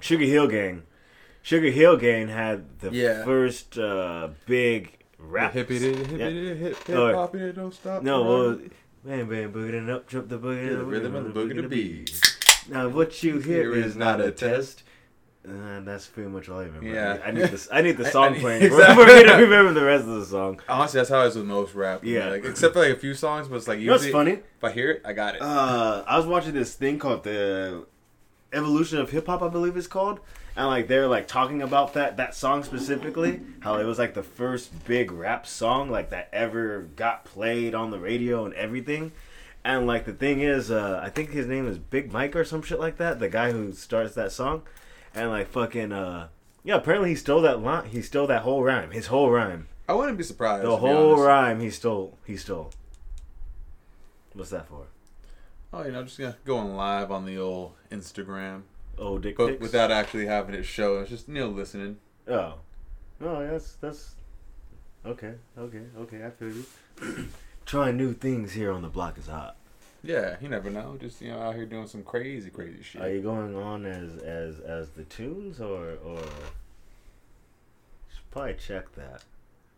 Sugar Hill Gang, Sugar Hill Gang had the Yeah. first uh, big rap. Hippie did hip Yeah. hip hip hip hop it don't stop. No, well, bam, bam, boogieing up, jump the boogie, Yeah, the rhythm of the boogie to beat. Now what you hear Here is not a test. Uh, that's pretty much all I remember. Yeah. I need this. I need the I- song I- playing exactly. me to remember the rest of the song. Honestly, that's how I was with most rap. Yeah. like, except for like a few songs, but it's like You know what's funny? if I hear it, I got it. Uh, I was watching this thing called the Evolution of Hip Hop, I believe it's called, and like they're like talking about that that song specifically, how it was like the first big rap song like that ever got played on the radio and everything. And like the thing is, uh, I think his name is Big Mike or some shit like that, the guy who starts that song, and like fucking uh, yeah, apparently he stole that line, he stole that whole rhyme, his whole rhyme, I wouldn't be surprised. the whole rhyme he stole, he stole. What's that for? Oh, you know, just gonna going live on the old Instagram. Oh, dick but pics. without actually having it show. It's just you know listening. Oh, no, that's that's okay, okay, okay. I feel you. Trying new things here on the block is hot. Yeah, you never know. Just you know out here doing some crazy, crazy shit. Are you going on as as as the tunes or or? Should probably check that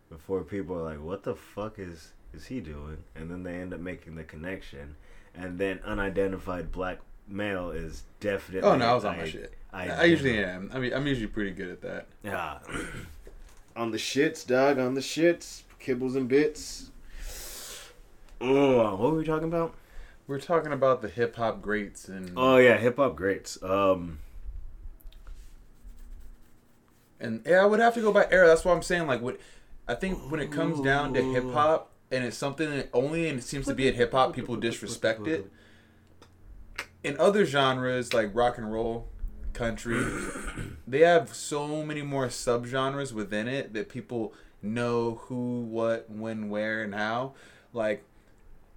before people are like, "What the fuck is is he doing?" And then they end up making the connection, and then unidentified black male is definitely. oh no, I was on my I- shit. I, I, usually am. I mean, I'm usually pretty good at that. Yeah. On the shits, dog. On the shits. Kibbles and bits. Oh, what were we talking about? We're talking about the hip hop greats and Oh yeah, hip hop greats. Um, and yeah, I would have to go by era. That's why I'm saying like what I think when it comes down to hip hop and it's something that only and it seems to be in hip hop people disrespect it. In other genres like rock and roll, country, they have so many more subgenres within it that people know who, what, when, where, and how. Like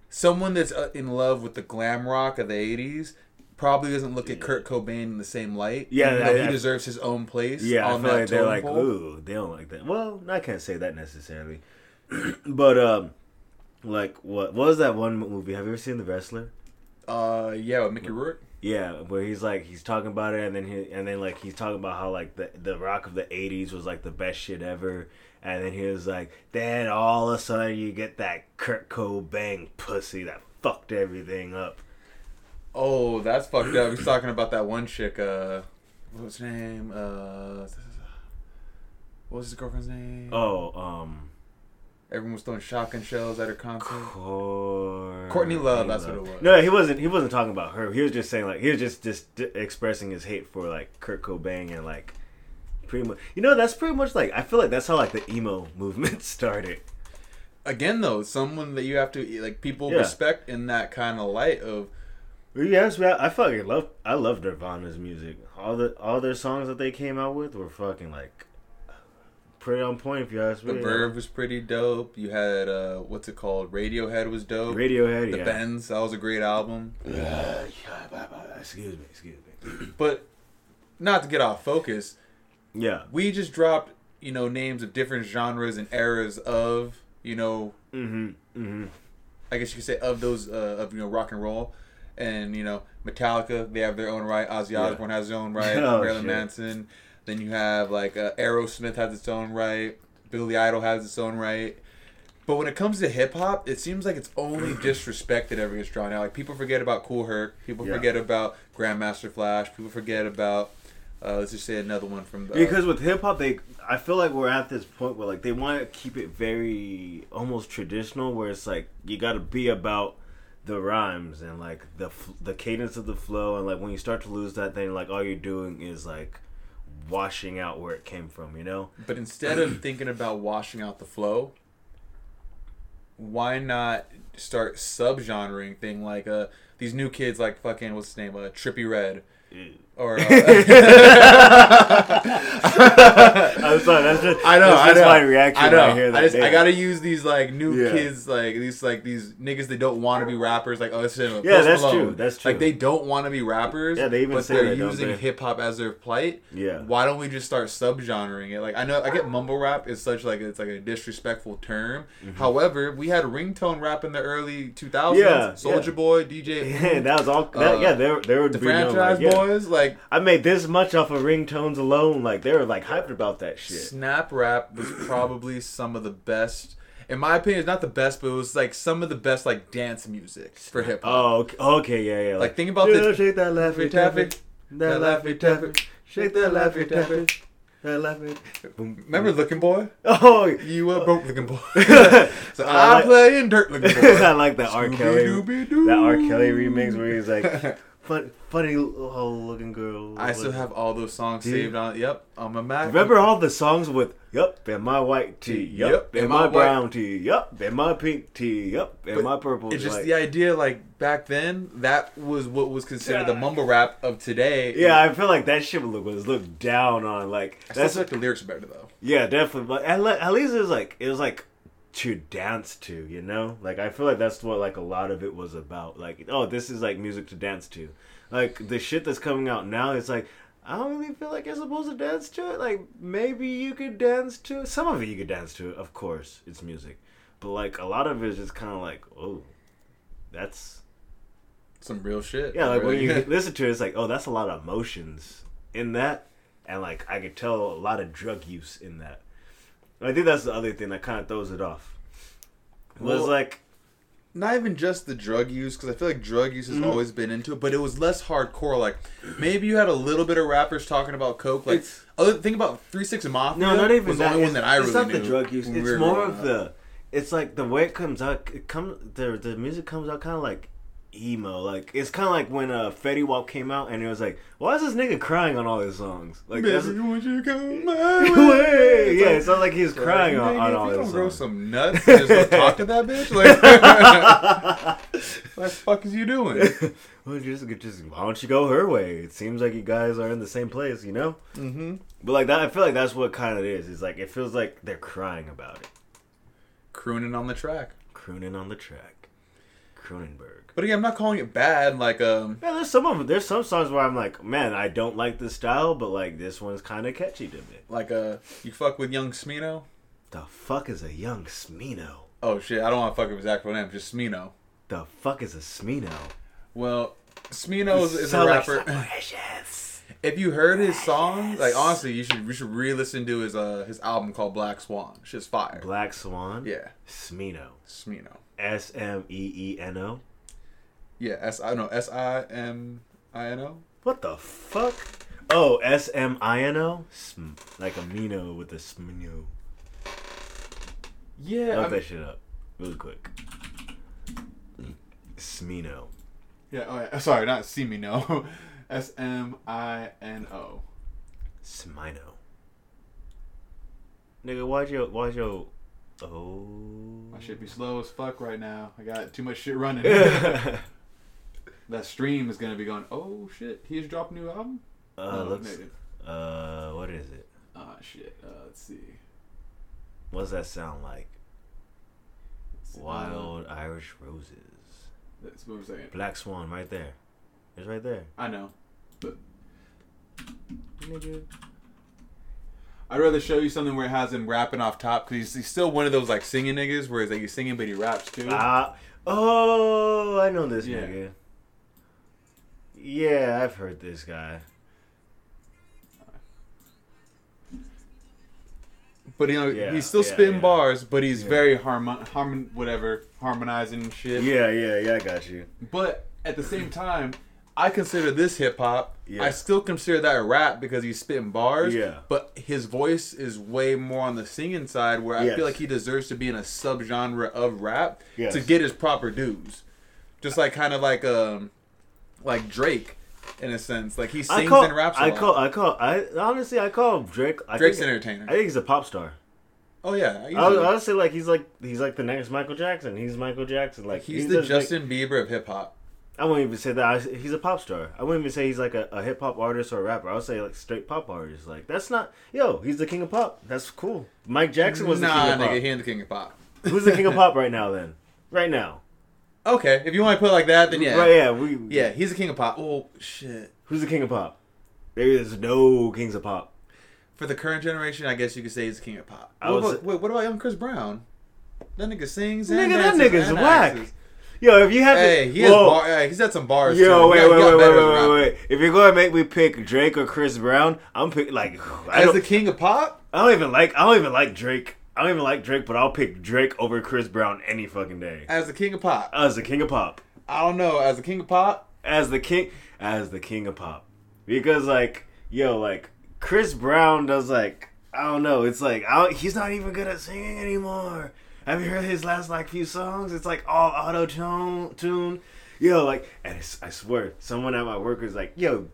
someone that's uh, in love with the glam rock of the '80s probably doesn't look at Kurt Cobain in the same light. Yeah, I- he I- deserves his own place. yeah, I on feel that like they're like, pole. ooh, they don't like that. Well, I can't say that necessarily, but um, like what? What was that one movie? Have you ever seen The Wrestler? Uh, yeah, with Mickey Rourke. Yeah, where he's like he's talking about it, and then he and then like he's talking about how like the the rock of the '80s was like the best shit ever, and then he was like, then all of a sudden you get that Kurt Cobain pussy that fucked everything up. Oh, that's fucked up. He's talking about that one chick. Uh, what's her name? Uh, what was his girlfriend's name? Oh, um, Everyone was throwing shotgun shells at her concert. Cor- Courtney Love, that's what it was. No, he wasn't. He wasn't talking about her. He was just saying like he was just just d- expressing his hate for like Kurt Cobain and like pretty much. You know, that's pretty much like I feel like that's how like the emo movement started. Again, though, someone that you have to like people Yeah. respect in that kind of light of. Yes, I, I fucking love. I love Nirvana's music. All the all their songs that they came out with were fucking like pretty on point. If you ask me. The Verve was pretty dope. You had uh, what's it called? Radiohead was dope. Radiohead, the yeah. Bends, that was a great album. Uh, excuse me, excuse me. But not to get off focus, Yeah. we just dropped you know names of different genres and eras of you know Mm-hmm. Mm-hmm. I guess you could say of those uh, of you know rock and roll, and you know Metallica they have their own right. Ozzy Yeah. Osbourne has his own right. Oh, Marilyn shit. Manson. Then you have like uh, Aerosmith has its own right. Billy Idol has its own right. But when it comes to hip hop, it seems like it's only disrespect that ever gets drawn out. Like people forget about Kool Herc. People Yeah. forget about Grandmaster Flash. People forget about uh, let's just say another one from the Because with hip hop, they I feel like we're at this point where like they want to keep it very almost traditional, where it's like you got to be about the rhymes and like the the cadence of the flow, and like when you start to lose that, then like all you're doing is like washing out where it came from, you know? But instead of thinking about washing out the flow, why not start subgenring thing like uh these new kids like fucking what's his name uh Trippie Redd or uh, I'm sorry, that's just I know that's I just know my reaction. I know when I, hear that I just I gotta use these like new Yeah. kids like these like these niggas that don't want to be rappers like oh listen Yeah, Post that's Malone. true, that's true. like they don't want to be rappers Yeah, they even but say they're that, using hip hop as their plight Yeah. why don't we just start subgenring it? Like I know I get mumble rap is such like it's like a disrespectful term. However, we had ringtone rap in the early 2000s. Mm-hmm. Yeah, Soldier yeah. Boy, DJ, Yeah, that was all. That, Uh, yeah, there, there would the be no, franchise like, yeah. boys, like I made this much off of ringtones alone. Like they were like hyped about that shit. snap rap was probably some of the best. In my opinion, it's not the best, but it was like some of the best like dance music for hip hop. Oh, okay, yeah, yeah. Like, think about the- shake that laffy taffy, that laffy taffy, shake that laffy taffy, that laffy. Boom. Remember mm. Looking Boy? Oh, You a broke looking boy. so I I like- play in dirt looking boy. I like that R. Kelly, that R. Kelly remix where he's like, fun, funny old looking girl. I still have all those songs Do you? saved on. Yep, on my Mac. Remember all the songs with "Yep" and my white tee, "Yep" Yup, and and my my white- brown tee, "Yep" and my pink tee, "Yep" and But my purple. It's just like- the idea, like back then, that was what was considered the mumble rap of today. Yeah, I feel like that shit was was looked down on. Like I still that's feel like the lyrics are better though. yeah, definitely. But at, le- at least it was like it was like to dance to, you know. Like I feel like that's what like a lot of it was about. Like oh, this is like music to dance to. Like the shit that's coming out now, it's like I don't really feel like you're supposed to dance to it. Like maybe you could dance to it. Some of it you could dance to it, of course. It's music, but like a lot of it is just kind of like, oh, that's Some real shit. yeah. Like when you listen to it, it's like, oh, that's a lot of emotions in that, and like I could tell a lot of drug use in that. I think that's the other thing that kind of throws it off. Was Well- like not even just the drug use because I feel like drug use has Mhm. always been into it, but it was less hardcore. Like maybe you had a little bit of rappers talking about coke. Like It's- other think about Three Six Mafia. No, not even was that. the only it's, one that I it's really not knew. the drug use. we It's more of up. the. It's like the way it comes out. It comes the the music comes out kind of like emo. Like it's kind of like when uh, Fetty Wap came out and it was like, why is this nigga crying on all his songs? Like that's. Baby, won't you come my Way. Yeah, it sounds like he's Like, crying on, on all you don't grow some nuts and just go talk to that bitch. Like, what the fuck is you doing? well, just, just why don't you go her way? It seems like you guys are in the same place, you know. Mm-hmm. But like that, I feel like that's what kind of it is. It's like it feels like they're crying about it, Crooning on the track. crooning on the track, Cronenberg. But again, I'm not calling it bad. Like, um, Yeah, there's some of them. There's some songs where I'm like, man, I don't like this style, but like this one's kind of catchy to me. like uh, you fuck with Young Smino. The fuck is a young Smino? Oh shit, I don't want to fuck with his actual name. Just Smino. The fuck is a Smino? Well, Smino is, is a Sound like rapper. If you heard his song, like honestly, you should you should re-listen to his uh his album called Black Swan. Shit's fire. Black Swan. Yeah, Smino. Smino. S M E E N O. Yeah, S I know S I M I N O. What the fuck? Oh, S M I N O. Like a Mino with a Smino. Yeah, Look that shit up, really quick. Smino. yeah. Oh yeah. Sorry, not Smino. S M I N O. Smino. Nigga, why'd your why'd your oh My shit be slow as fuck right now. I got too much shit running. uh that stream is gonna be going. Oh shit, he just dropped a new album. Oh, looks maybe. uh what is it? Ah shit. Uh, let's see. What does that sound like? See. Wild Irish Roses. That's what I'm saying. Black Swan right there. It's right there. I know. Nigga. I'd rather show you something where it has him rapping off top because he's, he's still one of those like singing niggas where he's like he's singing but he raps too. Ah oh I know this Yeah. nigga. Yeah, I've heard this guy. but you know Yeah, he's still yeah, spitting yeah. bars, but he's very harmon harmon whatever harmonizing shit. Yeah, yeah, yeah, I got you. But at the same time, I consider this hip hop. Yeah. I still consider that rap because he's spitting bars. Yeah. But his voice is way more on the singing side, where I Yes. feel like he deserves to be in a subgenre of rap Yes. to get his proper dues. Just like kind of like um, like Drake, in a sense. Like he sings call, and raps. I call, I call, I honestly, I call Drake. I Drake's think, entertainer. I think he's a pop star. oh yeah, I would, I would say like he's like he's like the next Michael Jackson. He's Michael Jackson. Like he's he the Justin Bieber of hip hop. I wouldn't even say that. I, he's a pop star. I wouldn't even say he's like a, a hip hop artist or a rapper. I would say like straight pop artist. Like that's not yo. He's the king of pop. That's cool. Mike Jackson was the nah, king of nigga, pop. he ain't the king of pop. Who's the king of pop right now? Then right now. Okay, if you want to put it like that, then yeah, Right, yeah. We yeah, he's the king of pop. Oh shit. Who's the king of pop? Maybe There is no kings of pop. For the current generation, I guess you could say he's the king of pop. I What was- about, wait, what about young Chris Brown? That nigga sings and Nigga, that nigga's whack. Yo, if you had Hey, to, he has Whoa. bar, hey, he's had some bars. Yo, wait, wait, wait, wait, wait, wait. If you're going to make me pick Drake or Chris Brown, I'm pick like I As the king of pop, I don't even like I don't even like Drake. I don't even like Drake, but I'll pick Drake over Chris Brown any fucking day. as the king of pop. As the king of pop, I don't know. As the king of pop, as the king, as the king of pop, because like yo, like Chris Brown does like I don't know. It's like I don't, he's not even good at singing anymore. Have you heard his last like few songs? It's like all auto tune tune. Yo, like, and it's, I swear, someone at my work was like, "Yo,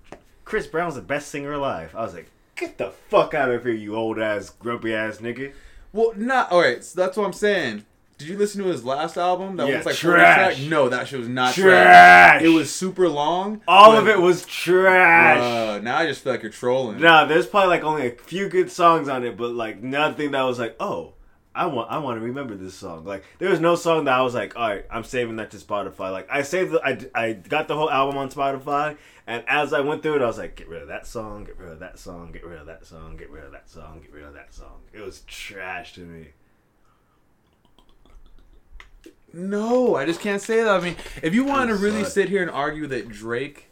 Chris Brown's the best singer alive." I was like, "Get the fuck out of here, you old ass grumpy ass nigga." Well, not all right. So that's what I'm saying. Did you listen to his last album? That Yeah, was like trash. track? No, that shit was not Trash. trash. It was super long. All of it was trash. Uh, now I just feel like you're trolling. Nah, there's probably like only a few good songs on it, but like nothing that was like, oh, I want I want to remember this song. Like there was no song that I was like, all right, I'm saving that to Spotify. Like I saved the, I I got the whole album on Spotify, and as I went through it, I was like, get rid of that song, get rid of that song, get rid of that song, get rid of that song, get rid of that song. It was trash to me. No, I just can't say that. I mean, if you want to really sit here and argue that Drake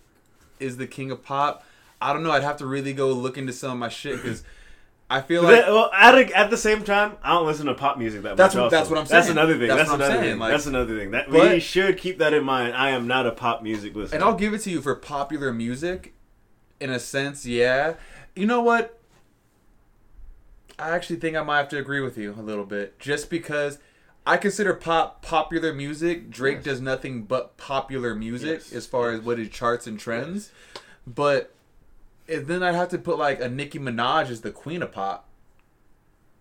is the king of pop, I don't know. I'd have to really go look into some of my shit because I feel like then- well, at, a, at the same time, I don't listen to pop music that That's much. what- also. that's what I'm saying. That's another thing. That's That's, what I'm another saying, thing. like- that's another thing. That we should keep that in mind. I am not a pop music listener. And I'll give it to you for popular music, in a sense, yeah. You know what? I actually think I might have to agree with you a little bit, just because I consider pop popular music. Drake Yes. does nothing but popular music Yes. as far as what his charts and trends, but and then I'd have to put like a Nicki Minaj as the queen of pop.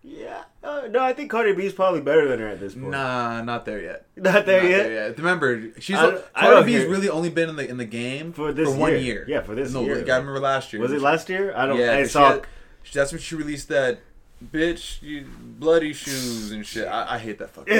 yeah. Uh, no, I think Cardi B is probably better than her at this point. Nah, not there yet. Not there Not yet. Remember, she's I I Cardi B's really only been in the in the game For this for one year. year. Yeah, for this no, year. You gotta remember last year. Was it last year? I don't. Yeah, I saw. had- that's when she released that bitch you bloody shoes and shit. I, I hate that fucking.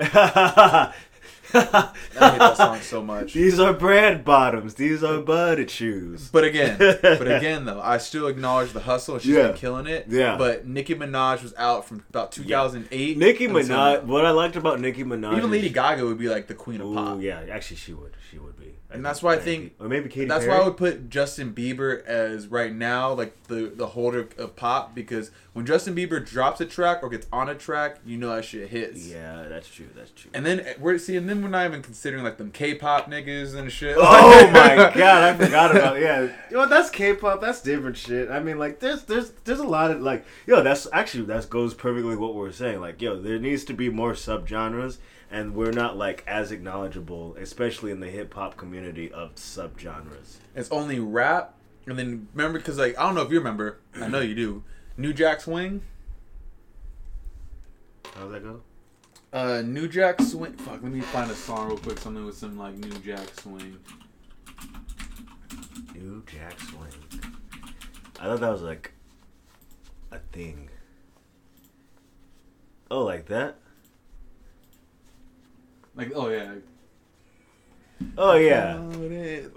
Yeah. I hate that song so much. These are brand bottoms. These are butted shoes. But again, but again though, I still acknowledge the hustle. She's Yeah. been killing it. Yeah. But Nicki Minaj was out from about 2008. Nicki. Minaj. What I liked about Nicki Minaj. Even Lady Gaga would be like the queen of Ooh, pop. yeah. Actually, she would. She would be. And that's why I think- Or maybe Katy That's Perry. why I would put Justin Bieber as right now like the the holder of pop because when Justin Bieber drops a track or gets on a track, you know that shit hits. Yeah, that's true. That's true. And then eh, we're see, and then we're not even considering like them K-pop niggas and shit. Oh my god, I forgot about yeah. You know, that's K-pop. That's different shit. I mean, like, there's there's there's a lot of like, yo, that's actually that goes perfectly what we're saying. Like, yo, there needs to be more subgenres, and we're not like as acknowledgeable, especially in the hip hop community of subgenres. It's only rap, and then remember because like I don't know if you remember, I know you do. New Jack Swing, How's that go? uh, New Jack Swing. Fuck, let me find a song real quick. Something with some like New Jack Swing. New Jack Swing. I thought that was like a thing. Oh, like that? Like oh yeah. Oh yeah.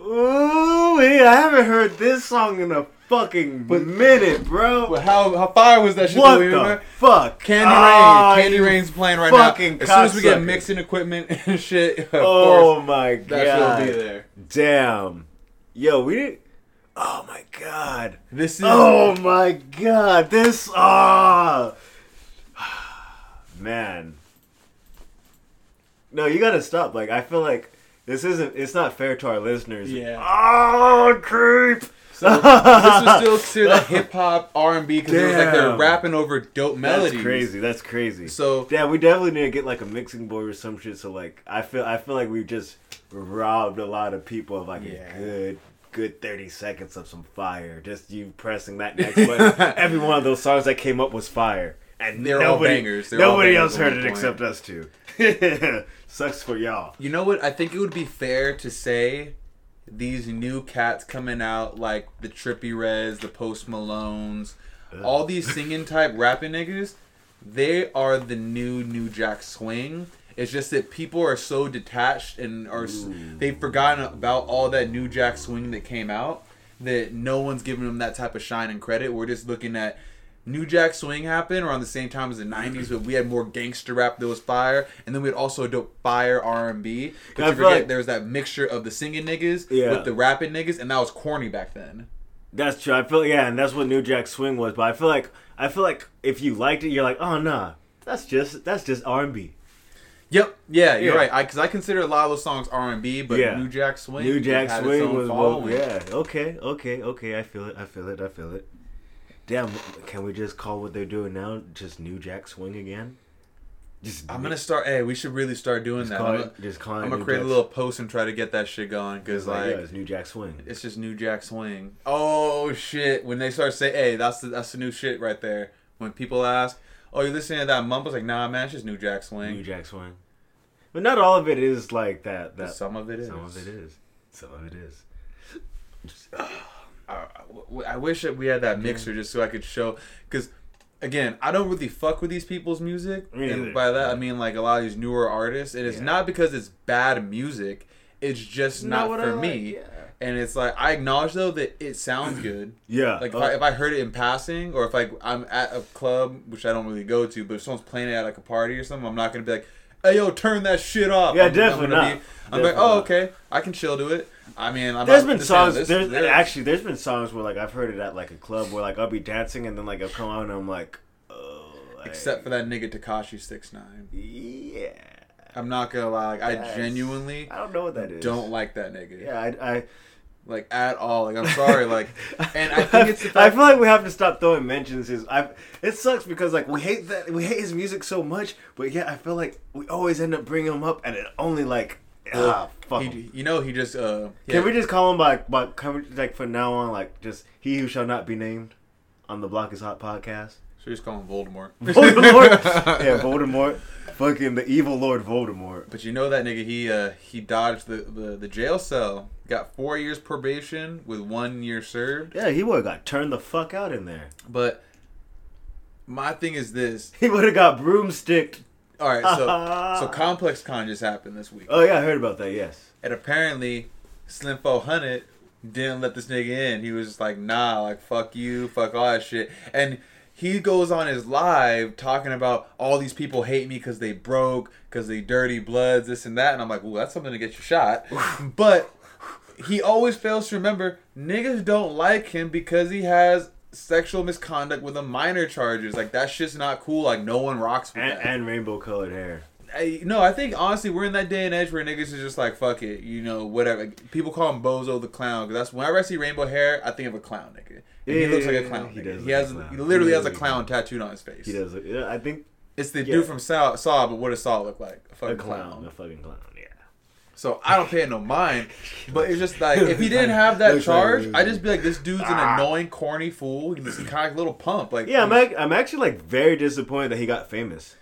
Ooh, yeah, I haven't heard this song in a fucking But- minute, bro. But how how fire was that shit? what though, the remember? fuck? Candy Ah, Rain, Candy Rain's playing right fucking now. As soon as we get cocksucker. mixing equipment and shit, of Oh course, my that shit will god! be there. Damn, yo, we didn't. Oh my god! This is Oh my god! This ah, man. No, you gotta stop. Like, I feel like this isn't. It's not fair to our listeners. Yeah. Oh, creep. So this was still considered like hip hop R and B because it was like they're rapping over dope melodies. That's crazy. That's crazy. So Yeah, we definitely need to get like a mixing board or some shit. So like, I feel I feel like we've just robbed a lot of people of like Yeah. a good good thirty seconds of some fire. Just you pressing that next button. Every one of those songs that came up was fire, and They're all nobody bangers. They're all nobody bangers else heard it except us two. Sucks for y'all. you know what? I think it would be fair to say these new cats coming out like the Trippie Redds, the Post Malones, all these singing type rapping niggas. They are the new New Jack Swing. It's just that people are so detached and are s they've forgotten about all that New Jack Swing that came out that no one's giving them that type of shine and credit. We're just looking at New Jack Swing happened around the same time as the '90s, but we had more gangster rap that was fire, and then we had also dope fire R&B. But you forget like- there was that mixture of the singing niggas Yeah. with the rapping niggas, and that was corny back then. That's true. I feel yeah, and that's what New Jack Swing was. But I feel like I feel like if you liked it, you're like, oh nah, that's just that's just R and B. Yep, yeah, you're Yeah. right. I because I consider a lot of those songs R&B, but Yeah. New Jack Swing, New Jack Swing was well, yeah. Okay, okay, okay. I feel it. I feel it. I feel it. Damn, can we just call what they're doing now just New Jack Swing again? Just I'm gonna start. Hey, we should really start doing just that. call I'm it, just call I'm gonna create a little post and try to get that shit going because like, like yeah, it's New Jack Swing. It's just New Jack Swing. Oh shit! When they start saying, "Hey, that's the that's the new shit right there." When people ask, "Oh, you're listening to that mumble?" It's like, "Nah, man, it's just New Jack Swing." New Jack Swing. But not all of it is like that. That Some of it is. Some of it is. Some of it is. I, I- I wish that we had that mixer just so I could show because again, I don't really fuck with these people's music. Me and by that I mean like a lot of these newer artists, and it's Yeah. not because it's bad music. It's just not, what for I like, me. yeah. And it's like I acknowledge though that it sounds good. Yeah. Like if, uh, I, if I heard it in passing, or if like I'm at a club, which I don't really go to, but if someone's playing it at like a party or something, I'm not gonna be like, "Hey yo, turn that shit off." Yeah, I'm, definitely I'm not. Be, I'm like, oh okay, I can chill to it. I mean, I'm there's not, been songs. this- there's this- actually there's been songs where like I've heard it at like a club where like I'll be dancing and then like I'll come on and I'm like, oh. Like, except for that nigga Tekashi Six Nine. Yeah. I'm not gonna lie, like, I genuinely I don't know what that is. don't like that nigga. Yeah, I. I like at all. Like I'm sorry, like, and I think it's the I feel like we have to stop throwing mentions. His, I. It sucks because like we hate that we hate his music so much, but yeah, I feel like we always end up bringing him up, and it only like ah fuck. he, you know, he just uh. Can we just call him by by we, like from now on like just he who shall not be named on the Block is Hot podcast? So we just call him Voldemort? Voldemort. yeah, Voldemort. Fucking the evil Lord Voldemort. But you know that nigga, he uh he dodged the, the, the jail cell. Got four years probation with one year served. Yeah, he would have got turned the fuck out in there. But my thing is this. He would have got broomsticked. All right, so so Complex Con just happened this week, Oh yeah, I heard about that. Yes. and apparently Slim 400 didn't let this nigga in. He was just like, nah, like fuck you, fuck all that shit, and. He goes on his live talking about all these people hate me because they broke, because they dirty bloods, this and that, and I'm like, ooh, that's something to get you shot. but he always fails to remember niggas don't like him because he has sexual misconduct with a minor charges. Like that shit's not cool. Like no one rocks with And, that. and rainbow colored hair. I, no, I think honestly we're in that day and age where niggas is just like fuck it, you know, whatever. People call him Bozo the clown because that's whenever I see rainbow hair, I think of a clown nigga. And he Yeah, looks like a clown. he nigga. does He has, a he literally He has a clown tattooed on his face. He does. Look, yeah, I think It's the Yeah. dude from Saw, Saw, but what does Saw look like? A a fucking clown, clown. a fucking clown. So I don't pay it no mind. But it's just like if he didn't have that charge, I'd just be like, this dude's an Ah. annoying, corny fool. He's kind of like little pump. Like Yeah, I'm, ac- I'm actually like very disappointed that he got famous.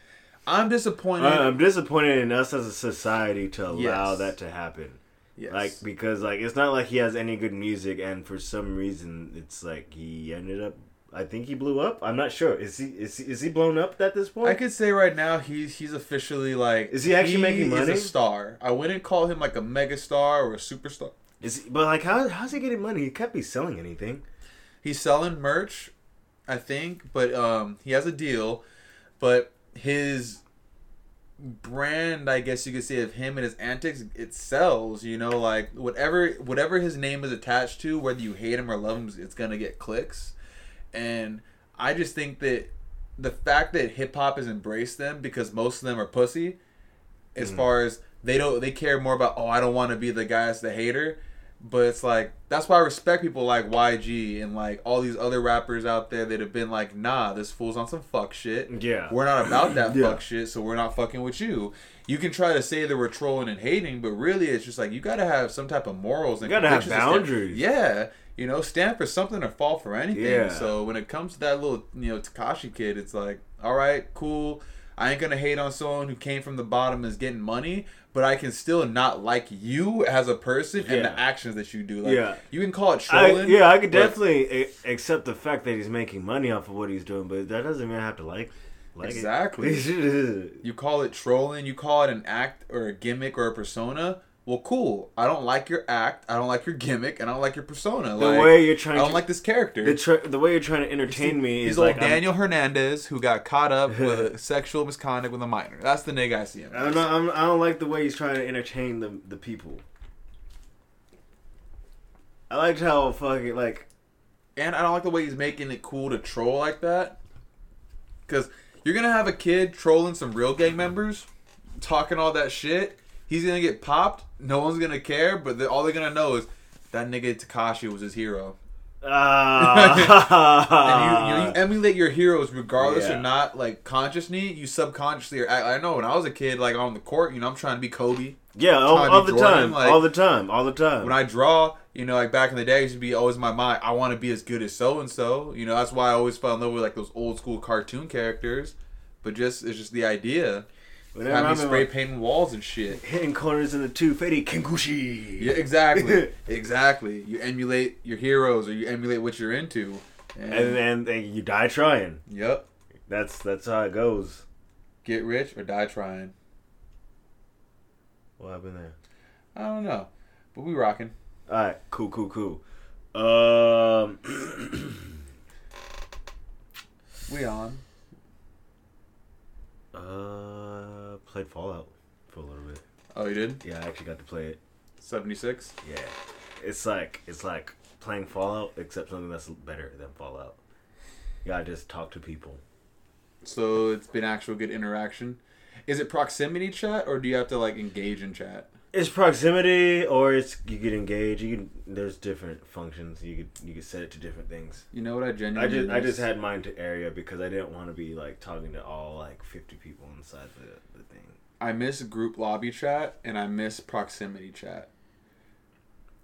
I'm disappointed. I- I'm disappointed in us as a society to allow Yes. that to happen. yes. Like because like it's not like he has any good music, and for some reason it's like he ended up. I think he blew up. I'm not sure. Is he is he, is he blown up at this point? I could say right now he's he's officially like Is he actually making Is money? a star. I wouldn't call him like a mega star or a superstar. Is he, but like how how's he getting money? He can't be selling anything. He's selling merch, I think, but um he has a deal, but his brand, I guess you could say, of him and his antics, it sells. You know, like whatever whatever his name is attached to, whether you hate him or love him, it's gonna get clicks. And I just think that the fact that hip hop has embraced them because most of them are pussy, as Mhm. far as they don't they care more about oh I don't want to be the guy that's the hater. But it's like that's why I respect people like YG and like all these other rappers out there that have been like, nah, this fool's on some fuck shit. Yeah. We're not about that Yeah. fuck shit, so we're not fucking with you. You can try to say that we're trolling and hating, but really it's just like you gotta have some type of morals and You gotta have convictions to stand- boundaries. Yeah. You know, stand for something or fall for anything. Yeah. So when it comes to that little, you know, Tekashi kid, it's like, all right, cool. I ain't gonna hate on someone who came from the bottom and is getting money, but I can still not like you as a person and the actions that you do. Like, Yeah. you can call it I, trolling. yeah, I could definitely accept the fact that he's making money off of what he's doing, but that doesn't mean I have to like like Exactly. You call it trolling, you call it an act or a gimmick or a persona. Well, cool. I don't like your act. I don't like your gimmick, and I don't like your persona. the like, way you're trying. I don't to like this character. the, tr- the way you're trying to entertain me He's is like I'm- Daniel Hernandez who got caught up with a sexual misconduct with a minor. That's the nigga I see him. I'm not, I'm, I don't like the way he's trying to entertain the the people. I liked how fucking like And I don't like the way he's making it cool to troll like that. Because you're going to have a kid trolling some real gang members, talking all that shit. He's to get popped. No one's to care, but all they're to know is that nigga Tekashi was his hero. ah, and you, you, you emulate your heroes regardless Yeah. or not, like consciously, you subconsciously are. I know when I was a kid, like on the court, you know, I'm trying to be Kobe. yeah, all, all the Jordan, time, like- all the time, all the time. when I draw, you know, like back in the day, it used to be always in my mind. I want to be as good as so and so. You know, that's why I always fell in love with like those old school cartoon characters. But just it's just the idea. Whenever I'm spray painting walls and shit. hitting corners in the two fetty kenkushi. Yeah, exactly, exactly. You emulate your heroes, or you emulate what you're into. And, and and, and you die trying. yep. That's that's how it goes. Get rich or die trying. What happened there? I don't know, but we rocking. All right, cool, cool, cool. Um, We on. uh, played Fallout for a little bit. Oh, you did? Yeah, I actually got to play it. Seventy six. Yeah, it's like it's like playing Fallout, except something that's better than Fallout. You gotta just talk to people. So it's been actual good interaction. Is it proximity chat or do you have to like engage in chat? It's proximity, or it's you get engaged. You can there's different functions. You could you could set it to different things. You know what I I just I just had mine to area because I didn't want to be like talking to all like fifty people inside the. I miss group lobby chat and I miss proximity chat.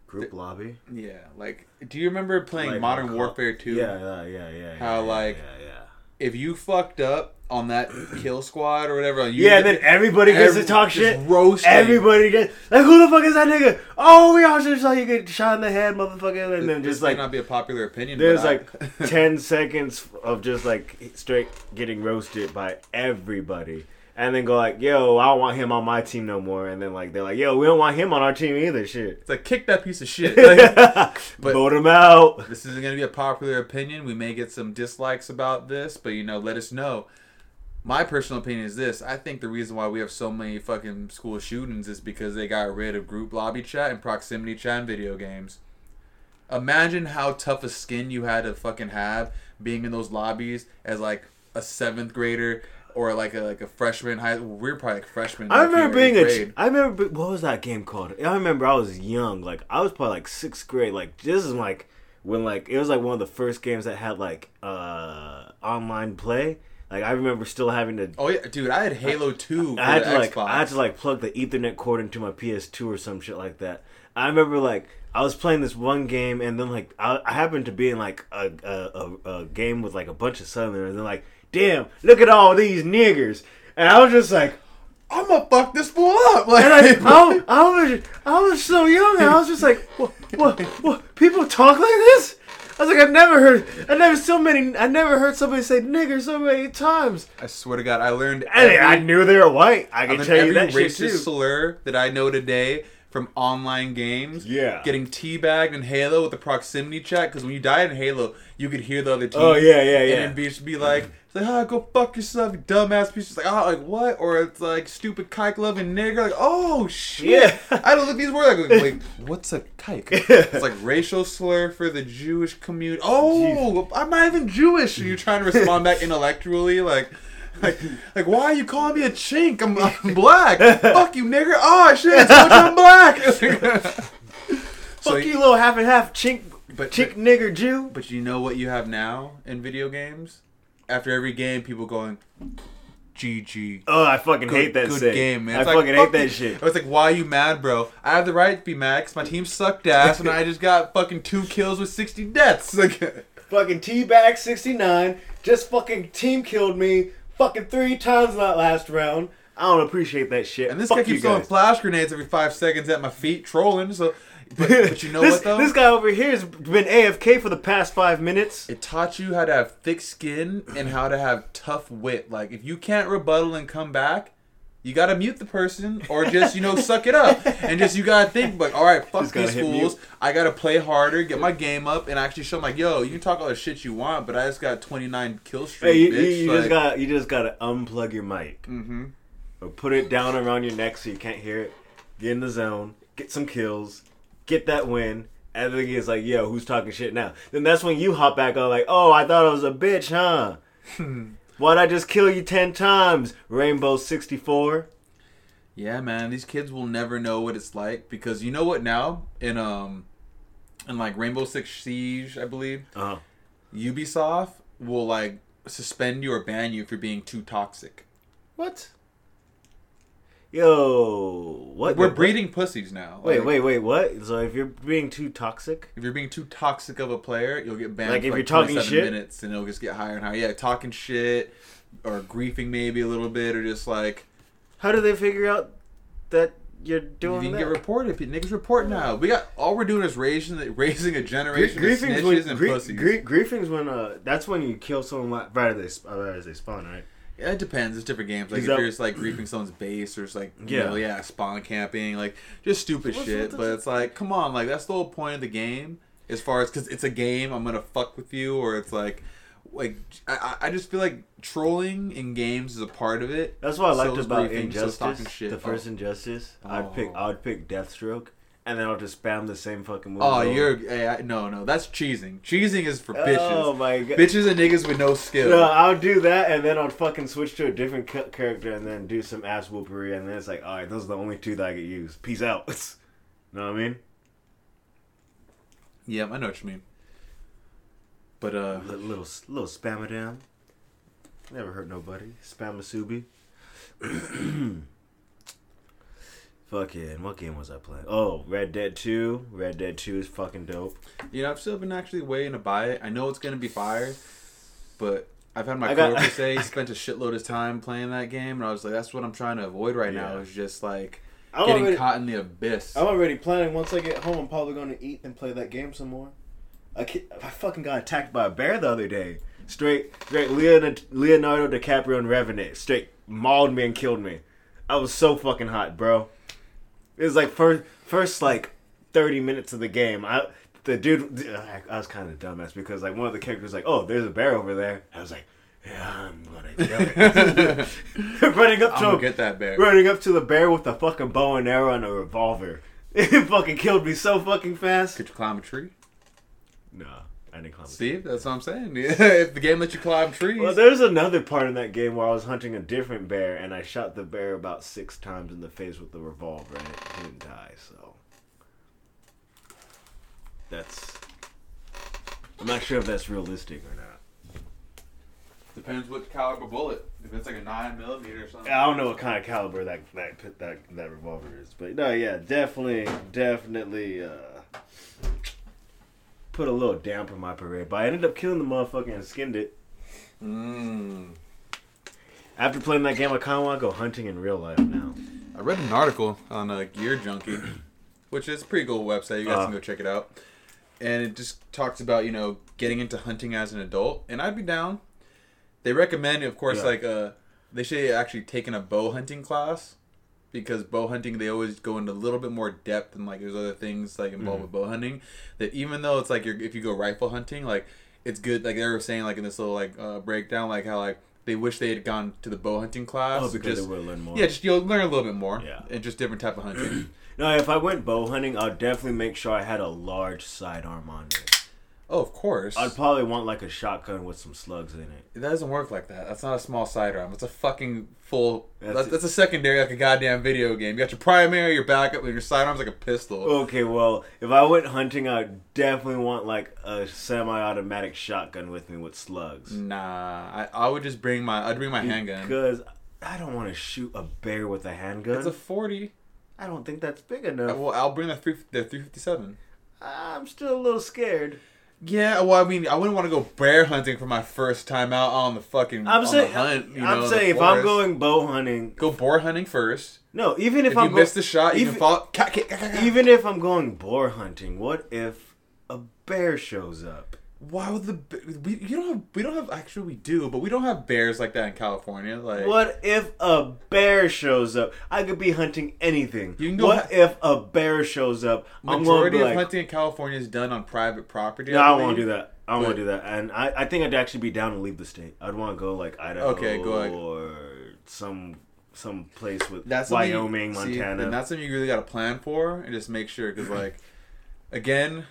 Group lobby. Yeah, like do you remember playing Like Modern Warfare 2? Yeah, yeah, yeah, yeah. How, yeah, like, yeah, yeah. If you fucked up on that kill squad or whatever, you Yeah, then everybody gets every- to talk shit. roasting. Everybody gets like, who the fuck is that nigga? Oh, we all just saw you get shot in the head, motherfucker, and then this just like not be a popular opinion. there's like I- ten seconds of just like straight getting roasted by everybody, and then go like, yo, I don't want him on my team no more, and then like they're like, yo, we don't want him on our team either, shit. it's like kick that piece of shit. Like, but- Vote him out. this isn't gonna be a popular opinion. We may get some dislikes about this, but you know, let us know. My personal opinion is this: I think the reason why we have so many fucking school shootings is because they got rid of group lobby chat and proximity chat in video games. Imagine how tough a skin you had to fucking have being in those lobbies as like a seventh grader or like a like a freshman high. We were probably like freshmen. I like, remember being a. I remember what was that game called? I remember I was young, like I was probably like sixth grade. Like this is like when like it was like one of the first games that had like uh online play. Like I remember still having to. Oh yeah, dude! I had Halo Two. For I had to like Xbox. I had to like plug the Ethernet cord into my PS2 or some shit like that. I remember like I was playing this one game and then like I, I happened to be in like a, a, a, a game with like a bunch of Southerners and then like damn look at all these niggers. And I was just like I'm gonna fuck this fool up. Like, and I, I, I was I was so young and I was just like what what what people talk like this? I was like I've never heard I never so many I never heard somebody say nigger so many times. I swear to God, I learned every, I knew they were white. I I can learned tell you every that shit racist too. slur that I know today from online games. Yeah. getting teabagged in Halo with the proximity chat because when you died in Halo, you could hear the other team. Oh, yeah, yeah, And yeah. then be, be like, it's like, ah, go fuck yourself, you dumbass piece. It's like, oh, like what? Or it's like stupid kike loving nigger. Like, oh shit. Yeah. I don't look these words like, like what's a kike? It's like racial slur for the Jewish community. Oh, I'm not even Jewish. And you're trying to respond back intellectually, like. Like, like, why are you calling me a chink? I'm, I'm black. Fuck you, nigger. Oh shit, I told you I'm black. So Fuck you, little half and half chink, But- chink nigger Jew. But you know what you have now in video games? After every game, people going, GG. Oh, I fucking Good, hate that good shit. game, man. I like, fucking fuck hate you. that shit. I was like, why are you mad, bro? I have the right to be mad because my team sucked ass and I just got fucking two kills with 60 deaths. Like, Fucking T-Bag 69 just fucking team killed me fucking three times in that last round. I don't appreciate that shit. and this Fuck guy keeps throwing flash grenades every five seconds at my feet, trolling. So, but, but you know this, what though? This guy over here has been AFK for the past five minutes. it taught you how to have thick skin and how to have tough wit. Like if you can't rebuttal and come back, you gotta mute the person or just you know suck it up and just you gotta think like all right fuck Just these fools. I gotta play harder, get my game up, and actually show them like yo you can talk all the shit you want, but I just got 29 kill streak, Hey, you, bitch. you like, just got you just gotta unplug your mic hmm or put it down around your neck so you can't hear it. Get in the zone, get some kills, get that win. And then it's like, yo, who's talking shit now? Then that's when you hop back on, like, oh, I thought I was a bitch, huh? Why'd I just kill you ten times? Rainbow sixty four. Yeah, man, these kids will never know what it's like because you know what now in um in like Rainbow Six Siege, I believe, Uh huh. Ubisoft will like suspend you or ban you for being too toxic. What? Yo, what? We're breeding pussies now. Wait, Like, wait, wait. What? So if you're being too toxic, If you're being too toxic of a player, you'll get banned. Like, for if like you're talking 27 shit? minutes, and it'll just get higher and higher. Yeah, talking shit or griefing maybe a little bit, or just like how do they figure out that you're doing? You can that. get reported. Niggas report now. We got all we're doing is raising raising a generation of griefing's snitches when and grie- pussies. grie- griefing's when uh that's when you kill someone right as they right as they spawn, right? Yeah, it depends. It's different games. Like Is if that- you're just like griefing someone's base or just like you Yeah. know, yeah, spawn camping, like just stupid What's shit. with the- But it's like, come on, like that's the whole point of the game. As far as because it's a game, I'm gonna fuck with you, or it's like, like I, I I just feel like trolling in games is a part of it. That's what I liked So is about griefing, so is talking Injustice. shit. The first Oh. Injustice, I'd pick Oh. I would pick Deathstroke, and then I'll just spam the same fucking move. Oh, over. you're hey, I, no, no. That's cheesing. Cheesing is for bitches. Oh my god. Bitches and niggas with no skill. No, I'll do that, and then I'll fucking switch to a different character, and then do some ass whoopery, and then it's like, all right, those are the only two that I get used. Peace out. You know what I mean? Yeah, I know what you mean. But uh, Li- little little spammer down. Never hurt nobody. Spam a subi. fucking, what game was I playing? Oh, Red Dead 2. Red Dead 2 is fucking dope. you know, I've still been actually waiting to buy it. I know it's gonna be fire, but I've had my I got- coworker say he spent a shitload of time playing that game, and I was like, that's what I'm trying to avoid right now. Is just like I'm getting already, caught in the abyss. I'm already planning. Once I get home, I'm probably going to eat and play that game some more. I, ki- I fucking got attacked by a bear the other day. Straight, straight Leonardo, Leonardo DiCaprio and Revenant straight mauled me and killed me. I was so fucking hot, bro. It was like first, first like thirty minutes of the game. I the dude, I, was kind of dumbass because like one of the characters was like, "Oh, there's a bear over there." I was like, "Yeah, I'm gonna kill it." running up I'm to him, get that bear. running up to the bear with a fucking bow and arrow and a revolver. It fucking killed me so fucking fast. Could you climb a tree? No, I didn't climb. See, that's what I'm saying. Yeah, if the game lets you climb trees, Well, there's another part in that game where I was hunting a different bear and I shot the bear about six times in the face with the revolver and it didn't die. So that's. I'm not sure if that's realistic or not. depends what caliber bullet. If it's like a nine millimeter or something. I don't know what kind of caliber that that that that revolver is, but no, yeah, definitely, definitely uh, put a little damp on my parade. But I ended up killing the motherfucker and skinned it. Mm. After playing that game, I kind of want to go hunting in real life now. I read an article on uh, Gear Junkie, which is a pretty cool website. You guys Uh. can go check it out. And it just talks about you know getting into hunting as an adult, and I'd be down. They recommend, of course, Yeah. like uh, they say actually taking a bow hunting class because bow hunting they always go into a little bit more depth and like there's other things like involved Mhm. with bow hunting that even though it's like you're, if you go rifle hunting like it's good like they were saying like in this little like uh, breakdown like how like they wish they had gone to the bow hunting class Oh, because just, they will learn more. yeah just you'll learn a little bit more Yeah. and just different type of hunting No, if I went bow hunting, I'd definitely make sure I had a large sidearm on it. Oh of course I'd probably want like a shotgun with some slugs in it. it doesn't work like that that's not a small sidearm it's a fucking full That's that's, that's a secondary like a goddamn video game you got your primary your backup and your sidearm's like a pistol Okay, well, if I went hunting, I'd definitely want like a semi-automatic shotgun with me with slugs. Nah, I, I would just bring my I'd bring my handgun. Because I don't want to shoot a bear with a handgun. It's a forty. I don't think that's big enough. Well, I'll bring the three the three fifty seven. I'm still a little scared. Yeah, well, I mean, I wouldn't want to go bear hunting for my first time out on the fucking. I'm on saying, the hunt, you I'm the saying if I'm going bow hunting, go boar hunting first. no, even if, If, I'm you go- miss the shot, you can fall. Even if I'm going boar hunting, what if a bear shows up? Why would the we you don't have we don't have actually we do but we don't have bears like that in California like What if a bear shows up? I could be hunting anything. You can go what ha- if a bear shows up? Majority be of like, hunting in California is done on private property. No, I believe. won't do that. I won't But- do that. And I, I think I'd actually be down to leave the state. I'd want to go like Idaho Okay, go ahead. or some some place with That's something you- Wyoming, see, Montana. and that's something you really got to plan for and just make sure because like again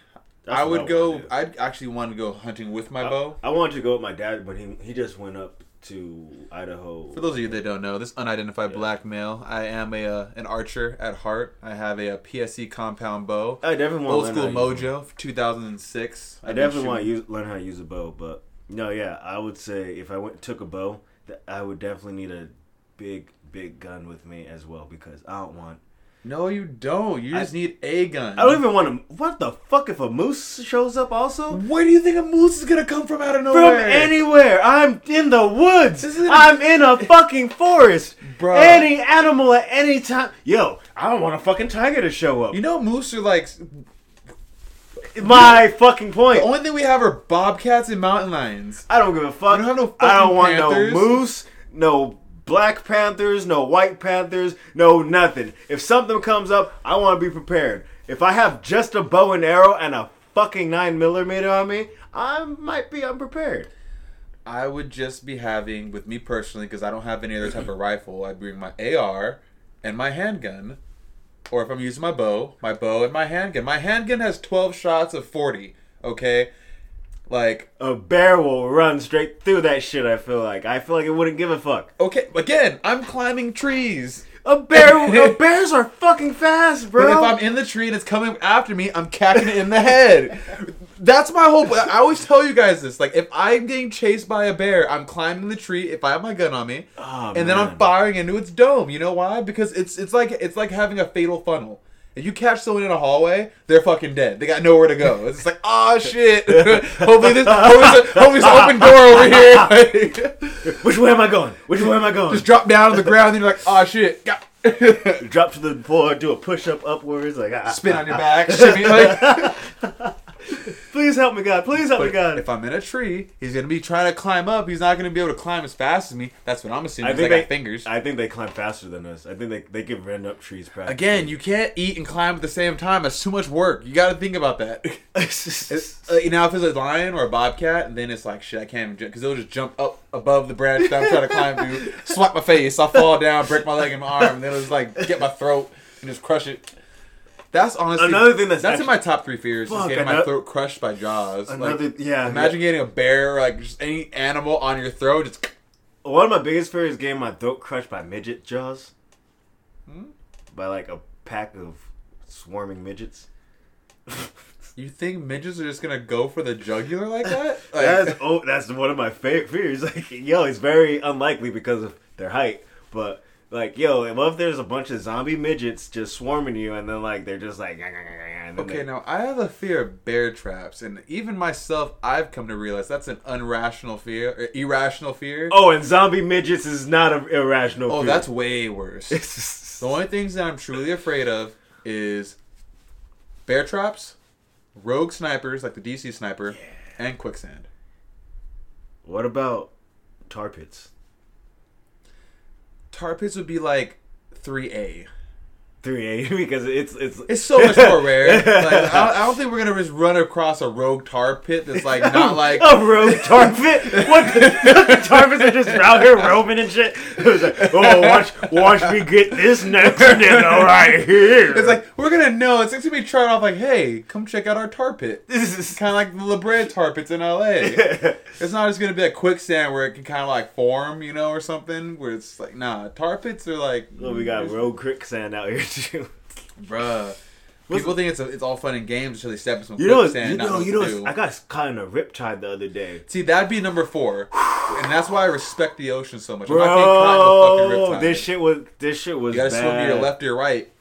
That's I would I go wanna i'd actually want to go hunting with my I, bow I wanted to go with my dad, but he he just went up to Idaho. for those of you that don't know this unidentified Yeah. black male i am a uh, an archer at heart i have a, uh psc compound bow I definitely want old to school learn how to use mojo 2006 I definitely want to use, learn how to use a bow, but no, yeah, I would say if I went took a bow, that I would definitely need a big big gun with me as well because I don't want. No you don't you I- just need a gun I don't even want to. What the fuck if a moose shows up also? where do you think a moose is gonna come from out of nowhere? From anywhere. I'm in the woods. I'm in a fucking forest. Bro. Any animal at any time. Yo, I don't want a fucking tiger to show up. You know, moose are like My fucking point. the only thing we have are bobcats and mountain lions. I don't give a fuck. We don't have no I don't want panthers. no moose, no black panthers, no white panthers, no nothing. If something comes up, I want to be prepared. If I have just a bow and arrow and a fucking nine millimeter on me, I might be unprepared. I would just be having, with me personally, because I don't have any other type of rifle, I'd bring my AR and my handgun. Or if I'm using my bow, my bow and my handgun. My handgun has 12 shots of 40, okay? Like, A bear will run straight through that shit. I feel like. I feel like it wouldn't give a fuck. okay, again, I'm climbing trees. A bear. no, bears are fucking fast, bro. But if I'm in the tree and it's coming after me, I'm cacking it in the head. That's my whole. I always tell you guys this. Like, if I'm getting chased by a bear, I'm climbing the tree. If I have my gun on me, Oh, and then I'm firing into its dome. You know why? Because it's it's like it's like having a fatal funnel. If you catch someone in a hallway, they're fucking dead. They got nowhere to go. It's just like, oh shit. hopefully this, hopefully this, open door over here. Which way am I going? Which way am I going? just drop down on the ground, and you're like, oh shit. Drop to the floor, do a push up upwards, like ah, Spin ah, on your back, shimmy, like. Please help me, God. Please help me, God. if I'm in a tree, he's gonna be trying to climb up. He's not gonna be able to climb as fast as me. That's what I'm assuming. I think I they got fingers. I think they climb faster than us. I think they they can run up trees. Practically. Again, you can't eat and climb at the same time. That's too much work. You got to think about that. It's, uh, you know, if it's a lion or a bobcat, then it's like shit. I can't even because they'll just jump up above the branch that I'm trying to climb to, slap my face, I'll fall down, break my leg and my arm, and then it'll just like get my throat and just crush it. That's honestly Another thing that's that's in my top three fears. Fuck, is getting my throat crushed by jaws. Like, yeah. Imagine getting a bear, like just any animal on your throat. Just one of my biggest fears is getting my throat crushed by midget jaws. Hmm? By like a pack of swarming midgets. you think midgets are just gonna go for the jugular like that? Like, That's oh, that's one of my favorite fears. Like, yo, it's very unlikely because of their height, but like, yo, what if there's a bunch of zombie midgets just swarming you, and then like they're just like, okay, they- now I have a fear of bear traps, and even myself, I've come to realize that's an irrational fear, er, irrational fear. Oh, and zombie midgets is not an irrational. Oh, fear. that's way worse. the only things that I'm truly afraid of is bear traps, rogue snipers like the DC sniper, and quicksand. What about tar pits? Tar pits would be like 3A. Three A because it's it's It's so much more rare. Like, I, don't, I don't think we're gonna just run across a rogue tar pit that's like not like a rogue tar pit. What the tar pits are just out here roaming and shit. It was like, oh, watch watch me get this next nigga right here. It's like we're gonna know. It's gonna be trying off. Like, hey, come check out our tar pit. this is Kind of like the La Brea tar pits in LA. It's not just gonna be a quicksand where it can kind of like form, you know, or something. Where it's like, nah, tar pits are like. well, we got rogue quicksand out here bruh. People think it's a, it's all fun and games until they step in some You know, quicksand. you know, you know. I got caught in a riptide the other day. See, that'd be number four, and that's why I respect the ocean so much. I'm not getting caught in a fucking Bro, riptide. this shit was this shit was you gotta bad. swim to your left or your right.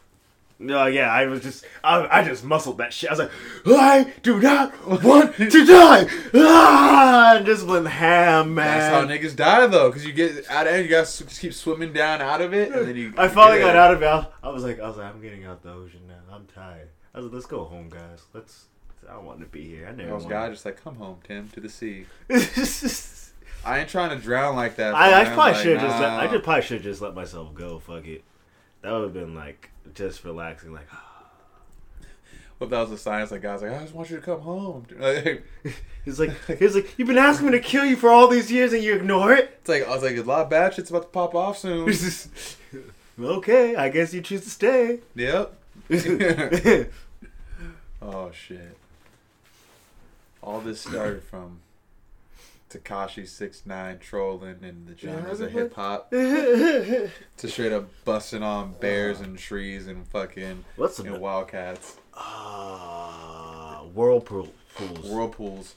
No, yeah, I was just, I, I just muscled that shit. I was like, I do not want to die. Ah, and just went ham, man. That's how niggas die though, because you get out of it, you gotta just keep swimming down out of it, and then you. I finally got out of it. I was like, I was like, I'm getting out the ocean now. I'm tired. I was like, let's go home, guys. Let's. I don't want to be here. I never. Wanted- guys just like, come home, Tim, to the sea. I, I ain't trying to drown like that. I fam. probably Like, should just. Let, I just probably should just let myself go. Fuck it. That would have been like just relaxing. Like, What if that was a sign? It's like guys, like I just want you to come home. He's like, he's like, you've been asking me to kill you for all these years and you ignore it. it's like I was like, a lot of bad shit's about to pop off soon. okay, I guess you choose to stay. yep. oh shit. All this started from Tekashi six nine trolling and the genres of hip hop to straight up busting on bears and trees and fucking What's you know, the wildcats, uh, whirlpools. whirlpools.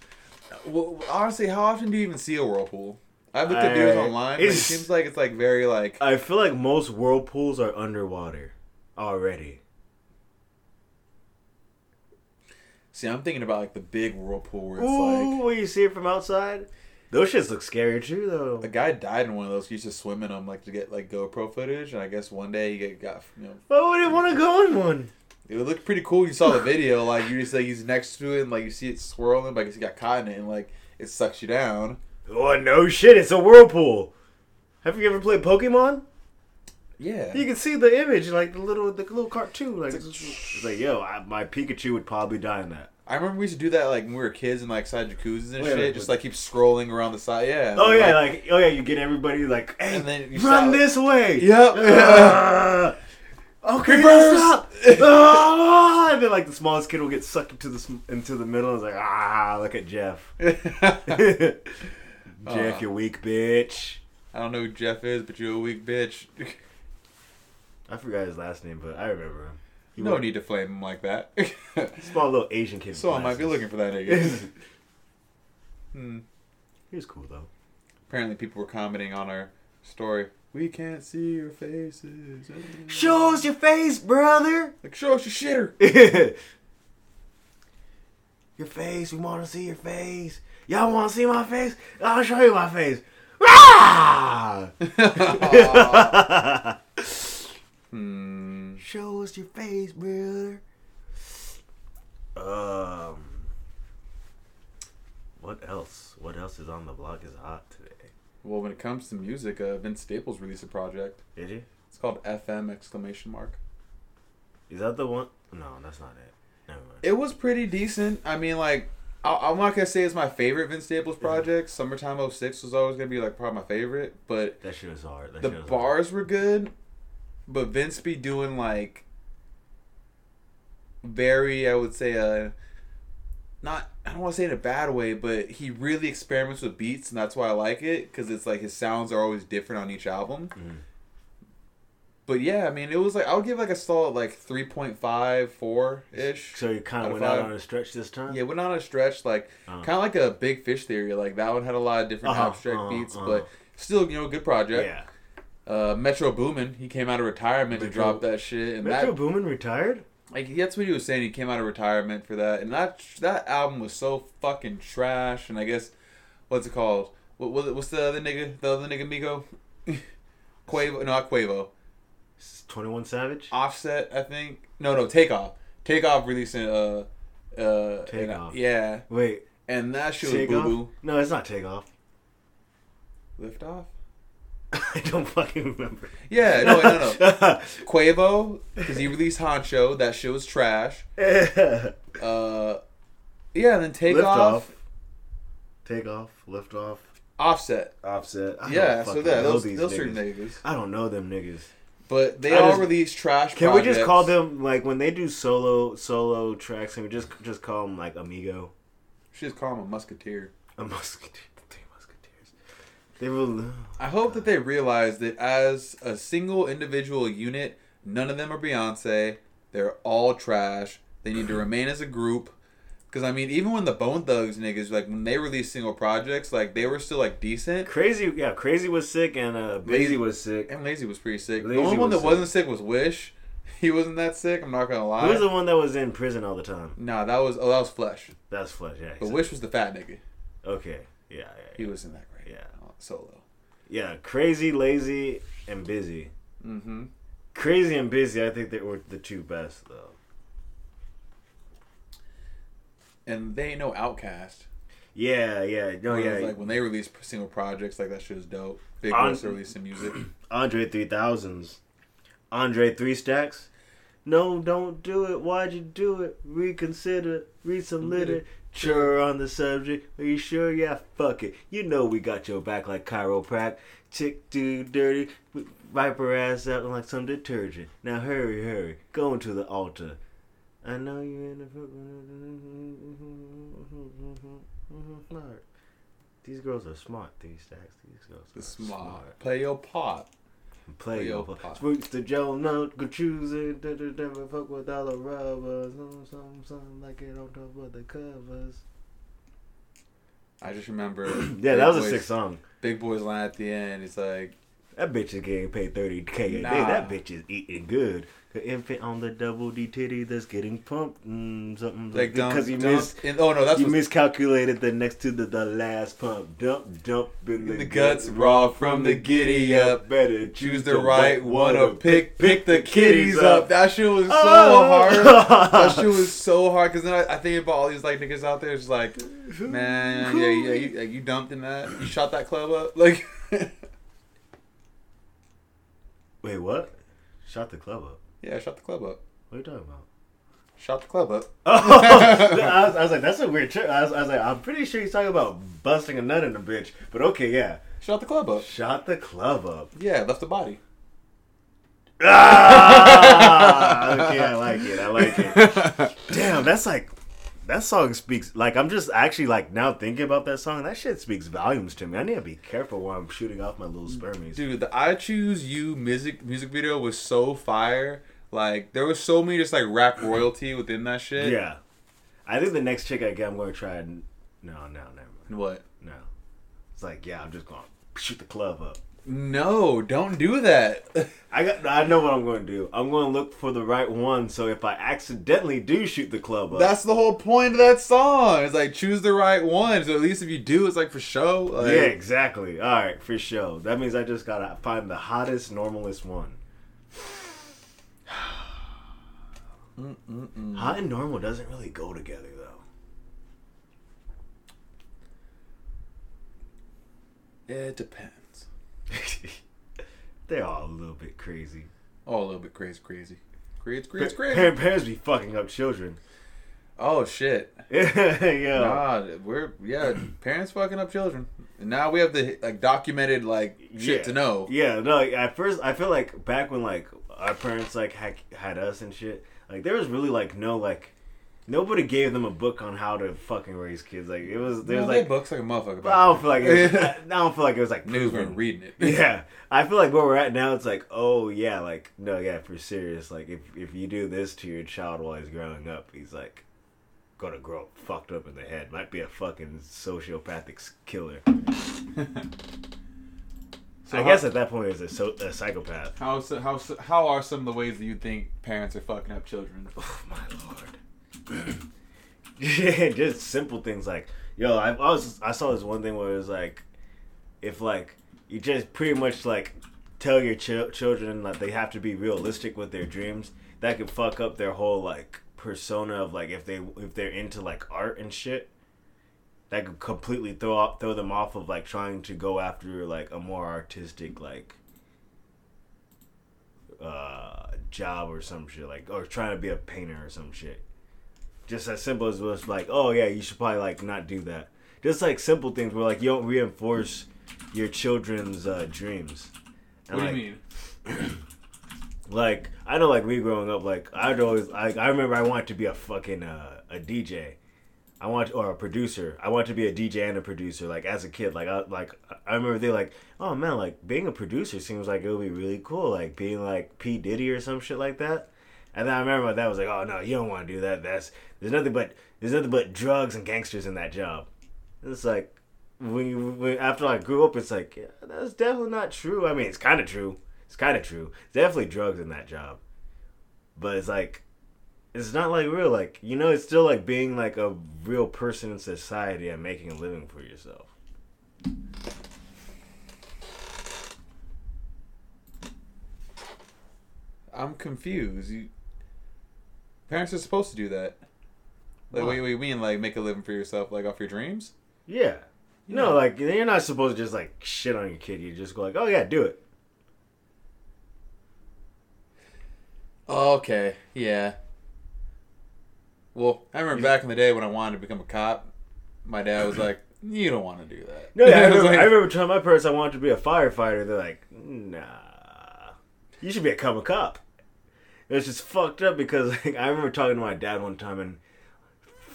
Well, honestly, how often do you even see a whirlpool? I've looked at videos online. It seems like it's like very like I feel like most whirlpools are underwater already. See, I'm thinking about like the big whirlpool where it's Ooh, like where you see it from outside. Those shits look scary too, though. A guy died in one of those. He used to swim in them like to get like GoPro footage, and I guess one day he get, got you know Why would he want to go in one? it looked pretty cool. You saw the video, like you just like he's next to it, and like you see it swirling, like he got caught in it, and like it sucks you down. Oh no, shit! It's a whirlpool. Have you ever played Pokemon? Yeah, You can see the image, like the little the little cartoon. Like it's like, yo, I, my Pikachu would probably die in that. I remember we used to do that like when we were kids and like side jacuzzis and Wait, shit, wait, just wait. like keep scrolling around the side. Yeah. Oh yeah, like oh yeah, you get everybody like, hey, And then you run stop. this way. Yep. Ah, okay, Reverse. stop. Ah, and then like the smallest kid will get sucked into the into the middle. And it's like ah, look at Jeff. Jeff, Aw. you weak bitch. I don't know who Jeff is, but you're a weak bitch. I forgot his last name, but I remember him. He no need to flame him like that. small little Asian kid. so I might be looking for that nigga. hmm. He was cool though. Apparently, people were commenting on our story. We can't see your faces. Show us your face, brother. Like, show us your shitter. your face. We want to see your face. Y'all want to see my face? I'll show you my face. Rah! hmm. Show us your face, brother. Um. What else? What else is on the block is hot today? Well, when it comes to music, uh, Vince Staples released a project. Did he? It's called FM exclamation mark. Is that the one? No, that's not it. Never mind. It was pretty decent. I mean, like, I, I'm not gonna say it's my favorite Vince Staples project. Summertime 06 was always gonna be like probably my favorite, but That shit was hard. That the shit was bars were good. But Vince be doing like very, I would say, uh, not I don't want to say in a bad way, but he really experiments with beats, and that's why I like it because it's like his sounds are always different on each album. Mhm. But yeah, I mean, it was like I would give like a solid like three point five four ish. So you kind of went out on a stretch this time. Yeah, went on a stretch like Uh-huh. kind of like a big fish theory. Like that one had a lot of different Uh-huh, abstract uh-huh, beats, uh-huh. but still, you know, good project. Yeah. Uh, Metro Boomin, he came out of retirement to drop that shit, and Metro that Boomin retired. like that's what he was saying. He came out of retirement for that, and that that album was so fucking trash. And I guess what's it called? What, what what's the other nigga? The other nigga Migo? Quavo? No, not Quavo. Twenty One Savage. Offset, I think. No, no, Takeoff. Takeoff releasing uh uh and- Takeoff. yeah, Wait, and that shit was boo boo. No, it's not Takeoff. Lift off. I don't fucking remember. Yeah, no, no, no. Quavo, because he released Huncho. That shit was trash. Lift Uh, yeah, and then Takeoff, off. Take off. Lift off. Offset. Offset. I Yeah, so fucking that those these those are niggas. niggas. I don't know them niggas. But they I all just- release trash. Can we just call them like when they do solo solo tracks? Can we just just call them like Amigo? Should just call him a musketeer. A musketeer. The three musketeers. They will. I hope that they realize that as a single individual unit, none of them are Beyonce. They're all trash. They need to remain as a group. Because I mean, even when the Bone Thugs niggas like when they released single projects, like they were still like decent. Krayzie, yeah, Krayzie was sick and uh, Layzie- was sick. And Layzie was pretty sick. Layzie the only one that wasn't sick was Wish. He wasn't that sick. I'm not gonna lie. Who was the one that was in prison all the time? Nah, that was oh that was Flesh. That's Flesh, yeah. But. Wish was the fat nigga. Okay, yeah, yeah, He wasn't that great. Yeah. Solo. yeah. Krayzie, Layzie, and Bizzy. Mm-hmm. Krayzie and Bizzy. I think they were the two best though. And they no OutKast. Yeah, yeah, no, yeah. Like when they release single projects, like that shit is dope. Big On- Boys releasing music. Andre three thousands. Andre three stacks. No, don't do it. Why'd you do it? Reconsider. Read some literature on the subject. Are you sure? Yeah, fuck it. You know we got your back like chiroprac. Chick do dirty. Wipe her ass out like some detergent. Now hurry, hurry. Go into the altar. I know you're in the smart. These girls are smart. These stacks. These girls are The smart. Play your part. Play your part. Spooks the Joe Note, go choose it. Da, da, da, fuck with all the rubbers. Something, something, something like it on top of the covers. I just remember. Yeah, Big that was a Boy's- sick song. Big Boi's line at the end. He's like, That bitch is getting paid 30k a day. That bitch is eating good. The infant on the double D titty that's getting pumped. Mm, something Like dump, because you dump miss. in- oh no, that's You miscalculated the next to the, the last pump. Dump, dump in the, the guts raw from the giddy up. Better Choose the right one to pick, pick the kitties up. That shit was so hard. Oh. That shit was so hard because then I, I think about all these like niggas out there. It's like, man, yeah, yeah, you, you dumped in that. You shot that club up, like. Wait, what? Shot the club up. yeah, shot the club up. What are you talking about? Shot the club up. I, was, I was like, that's a weird trick. I was, I was like, I'm pretty sure he's talking about busting a nut in a bitch. But okay, yeah. Shot the club up. Shot the club up. Yeah, left the body. ah! Okay, I like it. I like it. Damn, that's like that song speaks like I'm just actually like now thinking about that song. That shit speaks volumes to me. I need to be careful while I'm shooting off my little spermies. Dude, the I Choose You music music video was so fire. Like there was so many just like rap royalty within that shit. Yeah, I think the next chick I get, I'm going to try. And, no, no, never mind. What? No, it's like yeah, I'm just going to shoot the club up. No, don't do that. I got. I know what I'm going to do. I'm going to look for the right one. So if I accidentally do shoot the club up, That's the whole point of that song. It's like choose the right one. So at least if you do, it's like for show. Like, yeah, exactly. All right, for sure. That means I just gotta find the hottest, normalest one. Mm-mm-mm. Hot and normal doesn't really go together though. It depends. They're all a little bit crazy. All a little bit crazy, crazy. Crazy, crazy, crazy. pa- parents be fucking up children. Oh shit. yeah. Nah, we're yeah, parents fucking up children. And now we have the like documented like shit yeah. to know. Yeah, no. like, At first, I feel like back when like our parents like had, had us and shit, like there was really like no like nobody gave them a book on how to fucking raise kids. Like it was There there's was like books like a motherfucker. I don't feel like it was, I don't feel like it was like weren't proven. reading it. Yeah, I feel like where we're at now, it's like, oh yeah, like no, yeah, for serious. Like if if you do this to your child while he's growing up, he's like gonna grow up fucked up in the head. Might be a fucking sociopathic killer. So I how- guess at that point, he's a, so, a psychopath. How how how are some of the ways that you think parents are fucking up children? Oh my lord. just simple things like, yo, I, I was I saw this one thing where it was like, if like you just pretty much like tell your chil- children that they have to be realistic with their dreams, that could fuck up their whole like persona of like if they if they're into like art and shit. That could completely throw off, throw them off of like trying to go after like a more artistic like uh job or some shit like or trying to be a painter or some shit just as simple as was like oh yeah you should probably like not do that just like simple things where like you don't reinforce your children's uh dreams And, What do you mean? like I know like me growing up like I'd always like I remember I wanted to be a fucking uh, a DJ. I want or a producer. I want to be a DJ and a producer. Like as a kid, like I like I remember they like, oh man, like being a producer seems like it would be really cool. Like being like P Diddy or some shit like that. And then I remember my dad was like, oh no, you don't want to do that. That's there's nothing but there's nothing but drugs and gangsters in that job. It's like when, you, when after I grew up, it's like yeah, that's definitely not true. I mean, it's kind of true. It's kind of true. Definitely drugs in that job, but it's like it's not like real. Like you know, it's still like being like a real person in society and making a living for yourself. I'm confused. You parents are supposed to do that. Like, What? wait, you mean like make a living for yourself, like off your dreams? Yeah. No, like you're not supposed to just like shit on your kid. You just go like, oh yeah, do it. Okay, yeah. Well, I remember back in the day when I wanted to become a cop, my dad was like, "You don't want to do that." No, yeah, I I remember, like- I remember telling my parents I wanted to be a firefighter. They're like, nah, you should become a cop. It was just fucked up because like, I remember talking to my dad one time and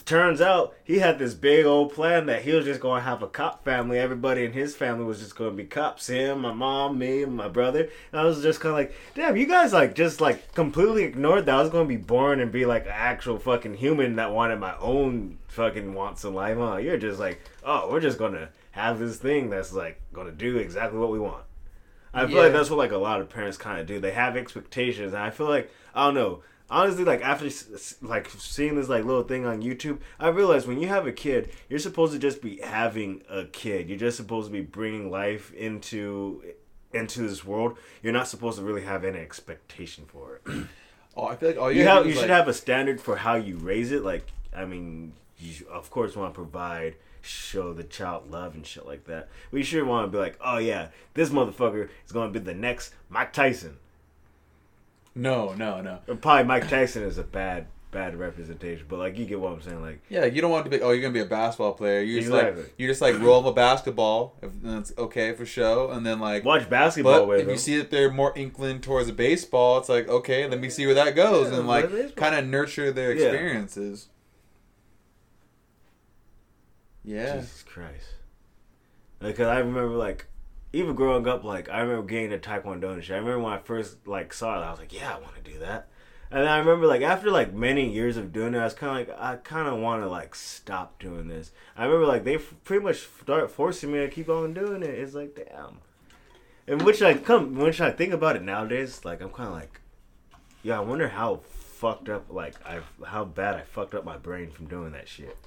turns out he had this big old plan that he was just going to have a cop family. Everybody in his family was just going to be cops. Him, my mom, me, and my brother. And I was just kind of like, damn, you guys like just like completely ignored that I was going to be born and be like an actual fucking human that wanted my own fucking wants in life. Huh? You're just like, oh, we're just going to have this thing that's like going to do exactly what we want. I feel Yeah. like that's what like a lot of parents kind of do. They have expectations, and I feel like I don't know. Honestly, like after like seeing this like little thing on YouTube, I realized when you have a kid, you're supposed to just be having a kid. You're just supposed to be bringing life into into this world. You're not supposed to really have any expectation for it. Oh, I feel like all you you, have you should like- have a standard for how you raise it. Like I mean, you of course want to provide, show the child love and shit like that. But you sure want to be like, oh yeah, this motherfucker is going to be the next Mike Tyson. No, no, no. Probably Mike Tyson is a bad bad representation, but like you get what I'm saying. Like Yeah, you don't want to be. Oh, you're gonna be a basketball player. You just Exactly. like you just like roll them a basketball. If that's okay for show, and then like. watch basketball But with if him. you see that they're more inclined towards a baseball, it's like okay, let me see where that goes, Yeah, and like kind of nurture their experiences. Yeah, Jesus Christ. Because I remember, like, even growing up, like, I remember getting a Taekwondo shit. I remember when I first, like, saw it, I was like, yeah, I want to do that. And then I remember, like, after, like, many years of doing it, I was kind of like, I kind of want to, like, stop doing this. I remember, like, they f- pretty much start forcing me to keep on doing it. It's like, damn. And which I come, which I think about it nowadays, like, I'm kind of like, yeah, I wonder how fucked up, like, I, how bad I fucked up my brain from doing that shit.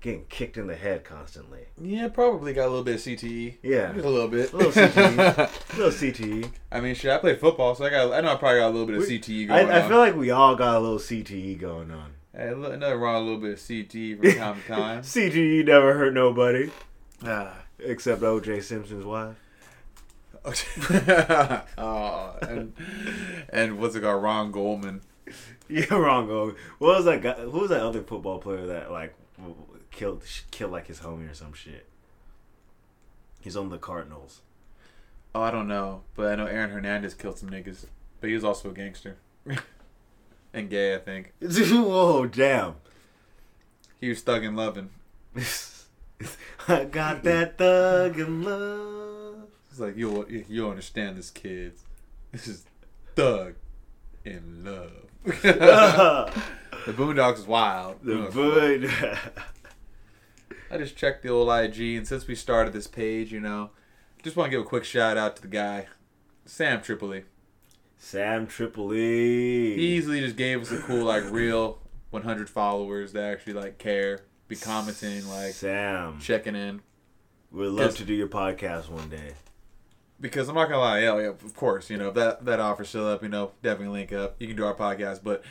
Getting kicked in the head constantly. yeah, probably got a little bit of CTE. Yeah. just a little bit. A little CTE. A little CTE. I mean, shit, I play football, so I got. I know I probably got a little bit of We- CTE going I, I feel like we all got a little CTE going on. Hey, nothing wrong a little bit of CTE from time to time. CTE never hurt nobody Ah. except O.J. Simpson's wife. oh, and and what's it called? Ron Goldman. Yeah, Ron Goldman. What was that guy? Who was that other football player that like killed killed like his homie or some shit? He's on the Cardinals. Oh, I don't know, but I know Aaron Hernandez killed some niggas, but he was also a gangster and gay. I think Whoa, damn! he was thugging loving. I got that thug in love. It's like you you understand this, kids. This is thug in love. the Boondocks is wild. The Boondocks. I just checked the old IG, and since we started this page, you know, just want to give a quick shout out to the guy, Sam Tripoli. Sam Tripoli. He easily just gave us a cool, like, real 100 followers that actually like care, be commenting, like Sam. checking in. We'd love to do your podcast one day. Because I'm not gonna lie, yeah, yeah, of course, you know, if that that offer's still up, you know, definitely link up. You can do our podcast, but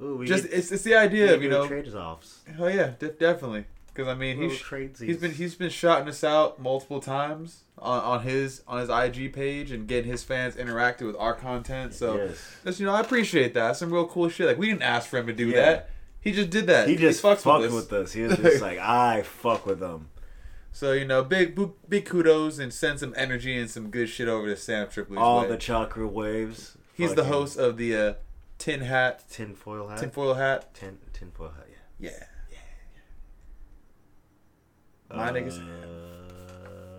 Ooh, we just it's it's the idea of you know, trade offs. oh yeah, de- definitely. Because I mean, he's he's been he's been shouting us out multiple times on, on his on his IG page and getting his fans interacted with our content. So yes. just you know, I appreciate that. Some real cool shit. Like we didn't ask for him to do Yeah. that. He just did that. he just fucks fucked with us. with us. He was just like, I fuck with them. So you know, big big kudos and send some energy and some good shit over to Sam Tripoli's All way. the chakra waves. He's the Fucking host of the uh, Tin Hat, Tinfoil hat. Tinfoil Hat. Tin tinfoil hat. Yeah. Yeah. My niggas-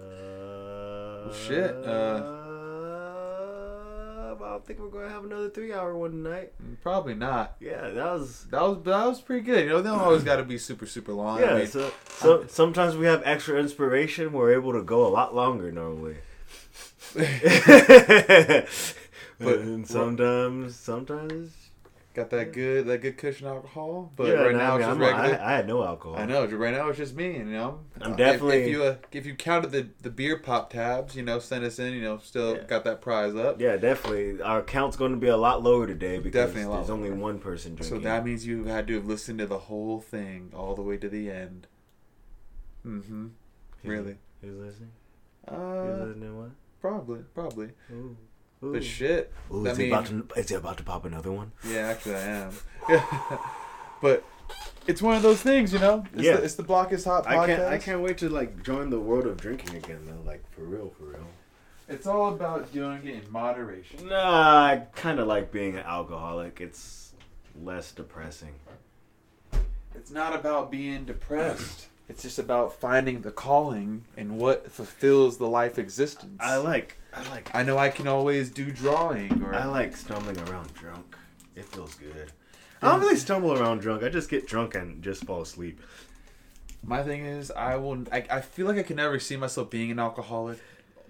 Uh, shit, uh, I don't think we're gonna have another three-hour one tonight. Probably not. Yeah, that was. That was that was pretty good. You know, they don't always got to be super super long. Yeah, I mean, so, so sometimes we have extra inspiration. We're able to go a lot longer normally. But- and sometimes, sometimes. Got that good that good cushion alcohol. But yeah, right no, now I, mean, it's just I'm- regular. I, I had no alcohol. I know. Right now it's just me. You know. I'm If- definitely- If, you uh, if you counted the the beer pop tabs, you know, send us in. You know, still Yeah. got that prize up. Yeah, definitely. Our count's going to be a lot lower today because Definitely a lot there's only one person drinking. So that means you had to have listened to the whole thing all the way to the end. Mm-hmm. Who's- Really? Who's listening? Who's Uh, listening? What? probably, probably. Ooh. Ooh. But shit. Ooh, I is, he mean- about to, is he about to pop another one? Yeah, actually, I am. but it's one of those things, you know. It's Yeah. The, it's the Block is Hot podcast. I can't. I can't wait to like join the world of drinking again though. Like for real, for real. It's all about doing it in moderation. Nah, I kind of like being an alcoholic. It's less depressing. It's not about being depressed. It's just about finding the calling and what fulfills the life existence. I like. I like. I know I can always do drawing or I like stumbling around drunk. It feels good. I don't really stumble around drunk. I just get drunk and just fall asleep. my thing is I will I, I feel like I can never see myself being an alcoholic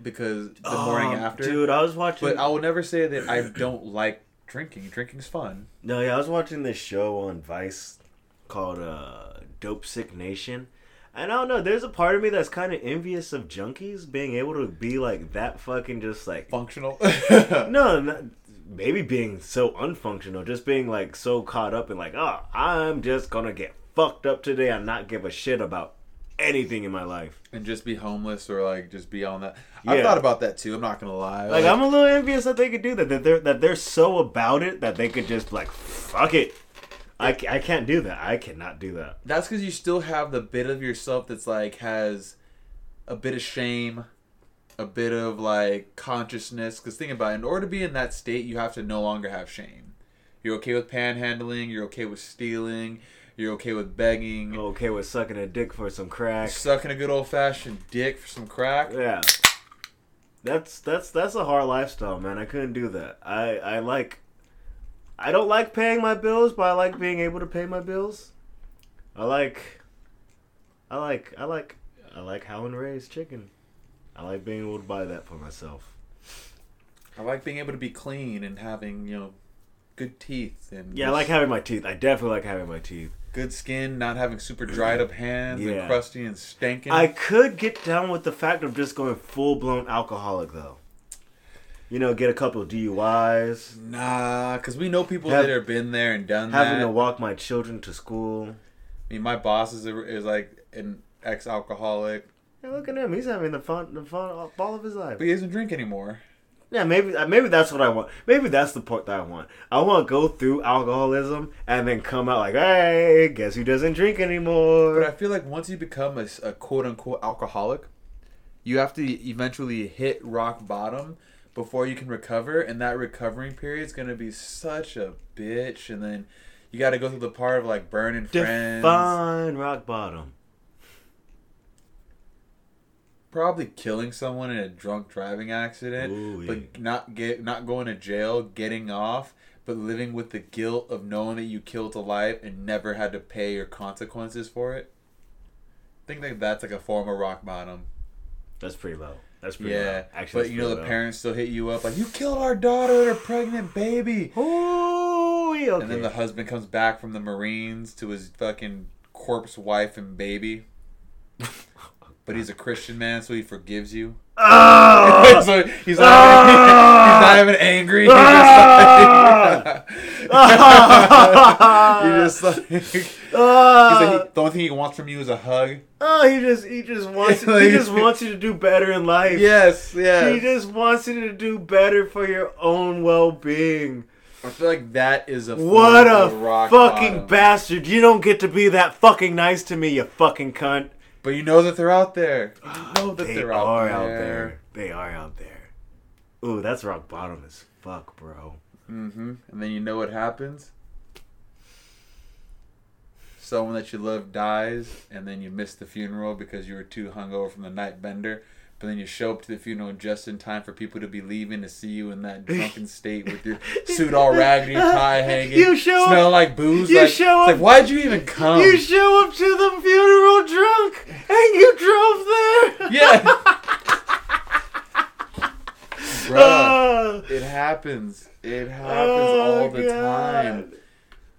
because the morning Um, after. dude. I was watching. But I will never say that I don't like drinking. Drinking's fun. No, yeah, I was watching this show on Vice called uh, Dopesick Nation. I don't know, there's a part of me that's kind of envious of junkies being able to be like that fucking just like. Functional. No, not, maybe being so unfunctional, just being like so caught up in like, oh, I'm just gonna get fucked up today and not give a shit about anything in my life. and just be homeless or like just be on that. I've thought about that too. I'm not gonna lie. Like, I'm a little envious that they could do that. That they're that they're so about it that they could just like fuck it. I, I can't do that. I cannot do that. That's because you still have the bit of yourself that's like has a bit of shame, a bit of like consciousness. Because think about it, in order to be in that state, you have to no longer have shame. You're okay with panhandling. You're okay with stealing. You're okay with begging. You're Okay with sucking a dick for some crack. Sucking a good old fashioned dick for some crack. Yeah. That's that's that's a hard lifestyle, man. I couldn't do that. I I like I don't like paying my bills, but I like being able to pay my bills. I like I like I like I like Howlin' Ray's chicken. I like being able to buy that for myself. I like being able to be clean and having you know good teeth and Yeah, I like having my teeth. I definitely like having my teeth. good skin, not having super dried up hands Yeah. and crusty and stinking. I could get down with the fact of just going full blown alcoholic though. You know, get a couple of DUIs, Nah, because we know people Have- that have been there and done having that. to walk my children to school. I mean, my boss is, a, is like an ex-alcoholic, Hey, look at him. He's having the fun, the fun all of his life. but he doesn't drink anymore. Yeah, maybe, uh, maybe that's what I want. Maybe that's the part that I want. I want to go through alcoholism and then come out like, hey, guess who doesn't drink anymore? But I feel like once you become a quote-unquote alcoholic, you have to eventually hit rock bottom before you can recover, and that recovering period is gonna be such a bitch. And then you got to go through the part of like burning friends. Define rock bottom. probably killing someone in a drunk driving accident, Ooh, but not get not going to jail, getting off, but living with the guilt of knowing that you killed a life and never had to pay your consequences for it. I think like that's like a form of rock bottom. That's pretty low. That's pretty Yeah. Actually, but you know the parents still hit you up like you killed our daughter and her pregnant baby, Ooh, okay. and then the husband comes back from the Marines to his fucking corpse wife and baby. But he's a Christian man, so he forgives you. Ah! so he's not, even, he's not even angry. He's just like, he's just like, he's Ah! like he, the only thing he wants from you is a hug. oh, he just he just wants he just wants you to do better in life. Yes, yes. He just wants you to do better for your own well being. I feel like that is a What a fucking bottom. bastard! You don't get to be that fucking nice to me, you fucking cunt. But you know that they're out there. You know that They they're out are there. out there. They are out there. Ooh, that's rock bottom as fuck, bro. Mm-hmm. And then you know what happens. Someone that you love dies, and then you miss the funeral because you were too hungover from the night bender. But then you show up to the funeral just in time for people to be leaving to see you in that drunken state with your suit all raggedy, tie hanging, You show up- like booze. you like, show up- like, why'd you even come? You show up to the funeral drunk, and you drove there. yeah, bruh. Ah. It happens. It happens Oh, all the God. time.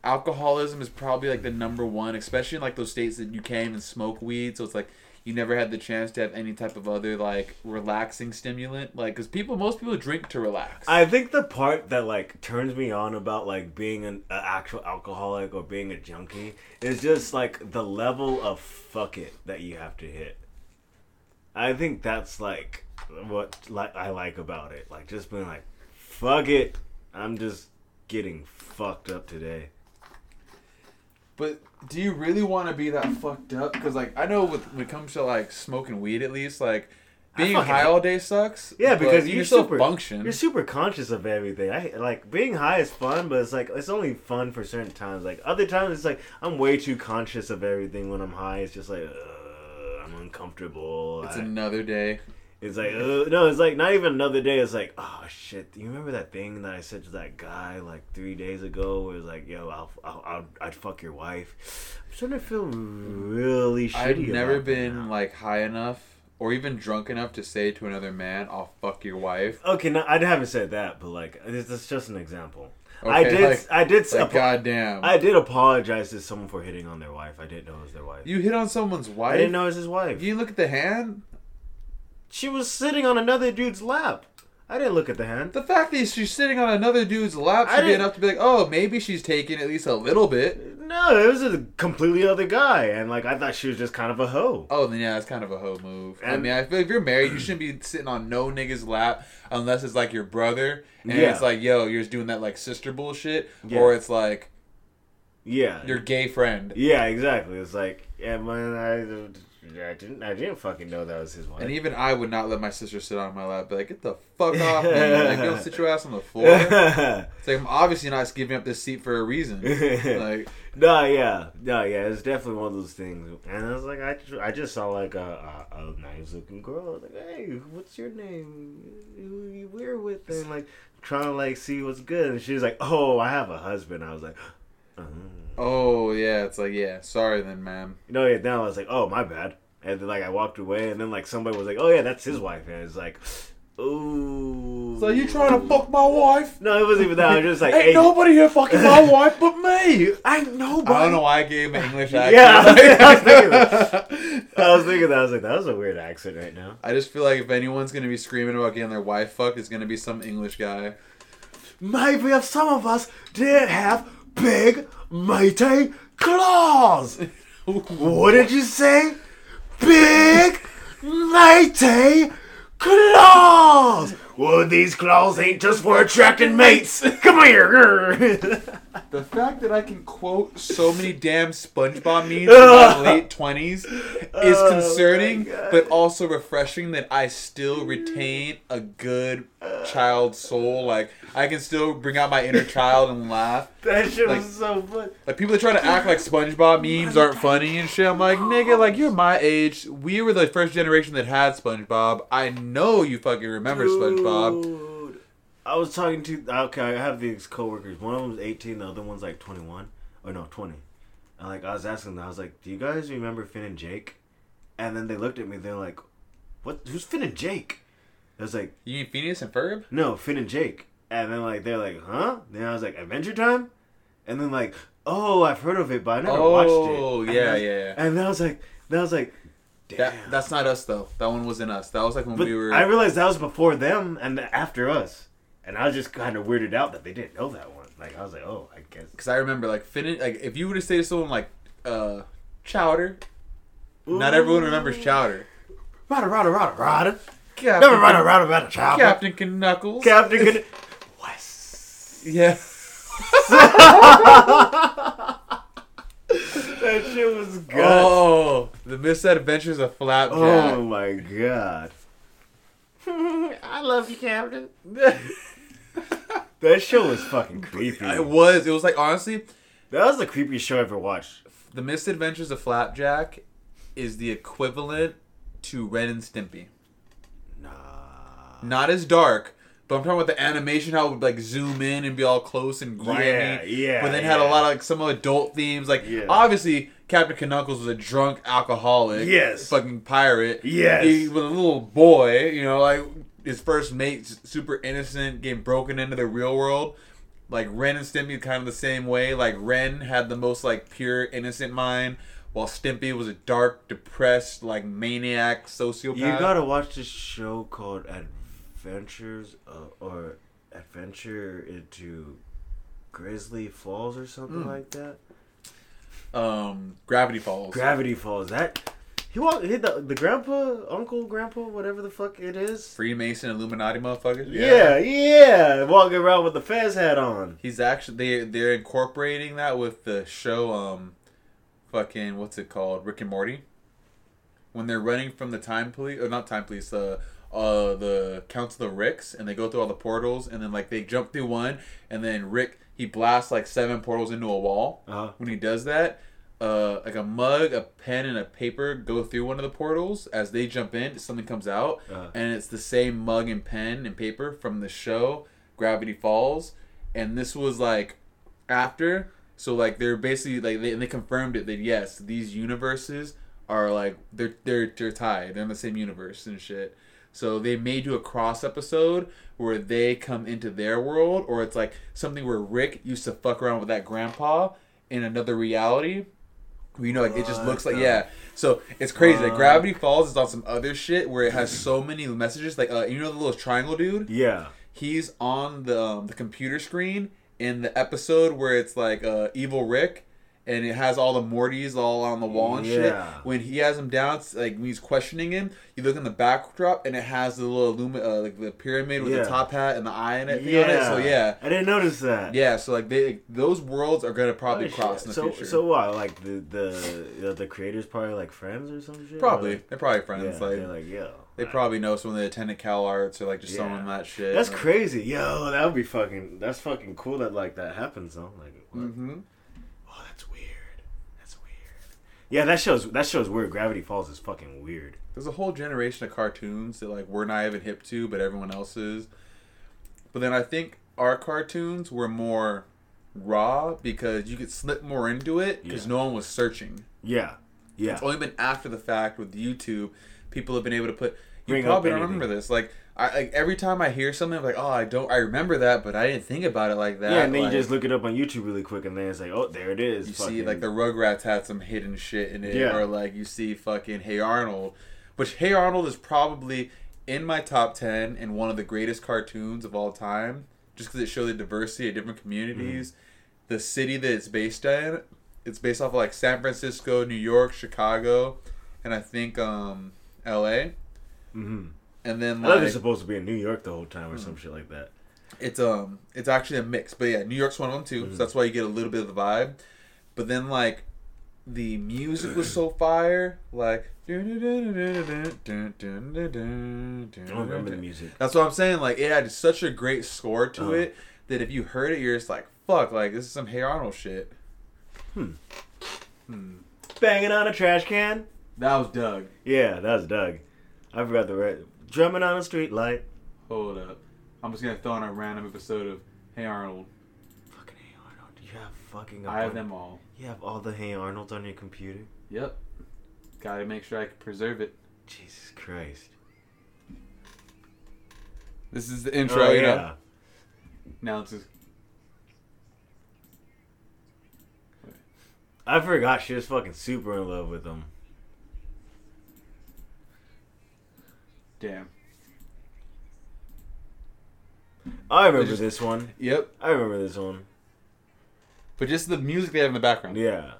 Alcoholism is probably like the number one, especially in like those states that you can't even smoke weed. So it's like you never had the chance to have any type of other like relaxing stimulant. Like, because people, most people drink to relax. I think the part that like turns me on about like being an, actual alcoholic or being a junkie is just like the level of fuck it that you have to hit. I think that's like what like I like about it. Like just being like, fuck it, I'm just getting fucked up today. But do you really want to be that fucked up? Because like I know with when it comes to like smoking weed, at least like being high hate- all day sucks. Yeah, because you you're still super function. You're super conscious of everything. I like being high is fun, but it's like it's only fun for certain times. Like other times, it's like I'm way too conscious of everything when I'm high. It's just like uh, I'm uncomfortable. it's I- another day. It's like uh, no, it's like not even another day. It's like oh shit. Do you remember that thing that I said to that guy like three days ago? Where it was like yo, I'll, I'll, I'll I'd fuck your wife. I'm starting to feel really shitty. I've never been like high enough or even drunk enough to say to another man, "I'll fuck your wife." Okay, no, I haven't said that, but like this is just an example. Okay, I did. like- I did. Like, apo- goddamn, I did apologize to someone for hitting on their wife. I didn't know it was their wife. you hit on someone's wife. I didn't know it was his wife. You look at the hand. She was sitting on another dude's lap. I didn't look at the hand. The fact that she's sitting on another dude's lap should be enough to be like, oh, maybe she's taking at least a little bit. No, it was a completely other guy, and like I thought she was just kind of a hoe. Oh, then yeah, it's kind of a hoe move. I mean, I feel like if you're married, you shouldn't be sitting on no nigga's lap unless it's like your brother, and Yeah. it's like, yo, you're just doing that like sister bullshit, Yeah. or it's like Yeah, your gay friend. yeah, exactly. It's like, yeah, man, I, I didn't, I didn't fucking know that was his wife. And even I would not let my sister sit on my lap. Be like, get the fuck off me! Like, go sit your ass on the floor. It's like I'm obviously not giving up this seat for a reason. Like, no, yeah, no, yeah. It's definitely one of those things. And I was like, I, I just saw like a, a, a nice looking girl. Like, hey, what's your name? Who you we're with? And like trying to like see what's good. And she was like, oh, I have a husband. I was like, oh. Oh yeah, it's like yeah, sorry then, ma'am. no, yeah. Then I was like, oh, my bad. And then like I walked away, and then like somebody was like, oh yeah, that's his wife. And it's like, ooh. So you trying to fuck my wife? No, it wasn't even that. I was just like, Ain't hey, nobody here fucking my wife but me. Ain't nobody. I don't know why I gave an English accent. Yeah, I was- I was thinking I was thinking that. I was like, that was a weird accent right now. I just feel like if anyone's gonna be screaming about getting their wife fucked, it's gonna be some English guy. Maybe if some of us did have big, mighty claws. what did you say? Big, mighty claws. Well, these claws ain't just for attracting mates. Come here. The fact that I can quote so many damn SpongeBob memes in my late twenties is Oh, concerning, but also refreshing that I still retain a good child soul. Like I can still bring out my inner child and laugh. that shit Like- was so fun. Like people that try to act like SpongeBob memes aren't funny and shit. I'm like, nigga, like you're my age. We were the first generation that had SpongeBob. I know you fucking remember SpongeBob. Dude. I was talking to okay. I have these coworkers. One of them's eighteen. The other one's like twenty one. Oh no, twenty. And like I was asking them, I was like, "Do you guys remember Finn and Jake?" And then they looked at me. They're like, "What? Who's Finn and Jake?" I was like, You mean Phineas and Ferb? "No, Finn and Jake." And then like they're like, "Huh?" Then I was like, "Adventure Time." And then like, "Oh, I've heard of it, but I never watched it." Oh, yeah, then- yeah, yeah. And then I was like, then I was like, "Damn." That that's not us though. That one wasn't us. That was like when But we were. I realized that was before them and after us, and I was just kind of weirded out that they didn't know that one. Like I was like, oh, I guess. Because I remember like Finn. Like if you were to say to someone like uh, Chowder, not everyone remembers Chowder. Rada rada rada rada. Captain, Never rada rada rada chopper. Captain K'nuckles. Captain. Good. West. yeah. That shit was good. Oh, the misadventures of Flapjack. Oh my god. I love you, Captain. that show was fucking creepy. It was. It was like honestly, That was the creepiest show I ever watched. the misadventures of Flapjack is the equivalent to Ren and Stimpy. Nah. Not as dark, but I'm talking about the animation how it would like zoom in and be all close and grimy. Yeah, yeah, But then had a lot of like some adult themes. Like Yeah. obviously Captain K'nuckles was a drunk alcoholic. Yes. Fucking pirate. Yes. He was a little boy, you know, like his first mate's super innocent, getting broken into the real world. Like Ren and Stimpy kind of the same way. Like Ren had the most like pure innocent mind, while Stimpy was a dark, depressed, like maniac sociopath. You gotta watch this show called Adventures uh, or Adventure into Grizzly Falls or something Hmm. like that. um Gravity Falls. Gravity Falls. That he walked. He, the, the grandpa, uncle, grandpa, whatever the fuck it is. Freemason Illuminati motherfuckers. Yeah, yeah, walking around with the Fez hat on. He's actually they they're incorporating that with the show um fucking what's it called? Rick and Morty. When they're running from the time police or not time police, uh uh the Council of Ricks and they go through all the portals and then like they jump through one and then Rick he blasts like seven portals into a wall. Uh-huh. When he does that, uh like a mug, a pen, and a paper go through one of the portals. As they jump in, something comes out, Uh-huh. and it's the same mug and pen and paper from the show Gravity Falls. And this was like after, so like they're basically like they, and they confirmed it that yes, these universes are like they're they're they're tied. They're in the same universe and shit. So they may do a cross episode where they come into their world, or it's like something where Rick used to fuck around with that grandpa in another reality. You know, like it just looks like yeah. So it's crazy. Like? Gravity Falls is on some other shit where it has so many messages. Like uh, you know the little triangle dude Yeah. he's on the um, the computer screen in the episode where it's like uh, evil Rick, and it has all the Mortys all on the wall and shit. When he has him down, like when he's questioning him, you look in the backdrop and it has the little illumi- uh, like the pyramid with Yeah. the top hat and the eye in it. on it. So yeah. I didn't notice that. Yeah, so like they those worlds are gonna probably Oh, shit. cross in the so, future. So what? Like the the the, the creators probably like friends or some shit. Probably like- they're probably friends. Yeah, like they're like yo. they probably know some of the attendant CalArts or like just Yeah. some of that shit. That's Like, crazy, yo. That would be fucking. That's fucking cool that like that happens though. Like, what? Mhm. oh, that's weird. That's weird. Yeah, that shows. That shows weird. Gravity Falls is fucking weird. There's a whole generation of cartoons that like we're not even hip to, but everyone else is. But then I think our cartoons were more raw because you could slip more into it because Yeah. no one was searching. Yeah, yeah. It's only been after the fact with YouTube, people have been able to put. You Bring probably don't remember this. Like, I like every time I hear something, I'm like, oh, I don't, I remember that, but I didn't think about it like that. yeah, and then Like, you just look it up on YouTube really quick, and then it's like, oh, there it is. you see like the Rugrats had some hidden shit in it, Yeah. or like you see fucking Hey Arnold, which Hey Arnold is probably in my top ten and one of the greatest cartoons of all time, just because it showed the diversity of different communities, Mm-hmm. the city that it's based in. It's based off of like San Francisco, New York, Chicago, and I think um L.A. Mhm. And then I thought they're like supposed to be in New York the whole time or Mm. some shit like that. it's um it's actually a mix but yeah new york's one of them too Mm-hmm. so that's why you get a little bit of the vibe but then like the music was so fire like i remember the music. that's what i'm saying like it had such a great score to Uh-huh. it that if you heard it you're just like fuck like this is some hey arnold shit Hmm. Hmm. Banging on a trash can. that was doug Yeah, that was Doug. I forgot the red. Drumming on a street light. hold up i'm just gonna throw in a random episode of hey arnold Fucking Hey Arnold. You have fucking. a i have them all You have all the Hey Arnolds on your computer. yep gotta make sure i can preserve it Jesus Christ. this is the intro Oh, you know yeah. now it's just I forgot she was fucking super in love with him. Damn I remember just- this one. yep I remember this one. But just the music they have in the background. Yeah.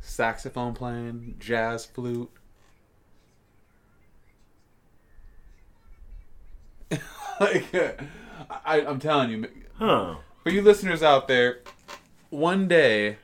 Saxophone playing, jazz flute. like, I, I'm telling you, Huh. for you listeners out there, one day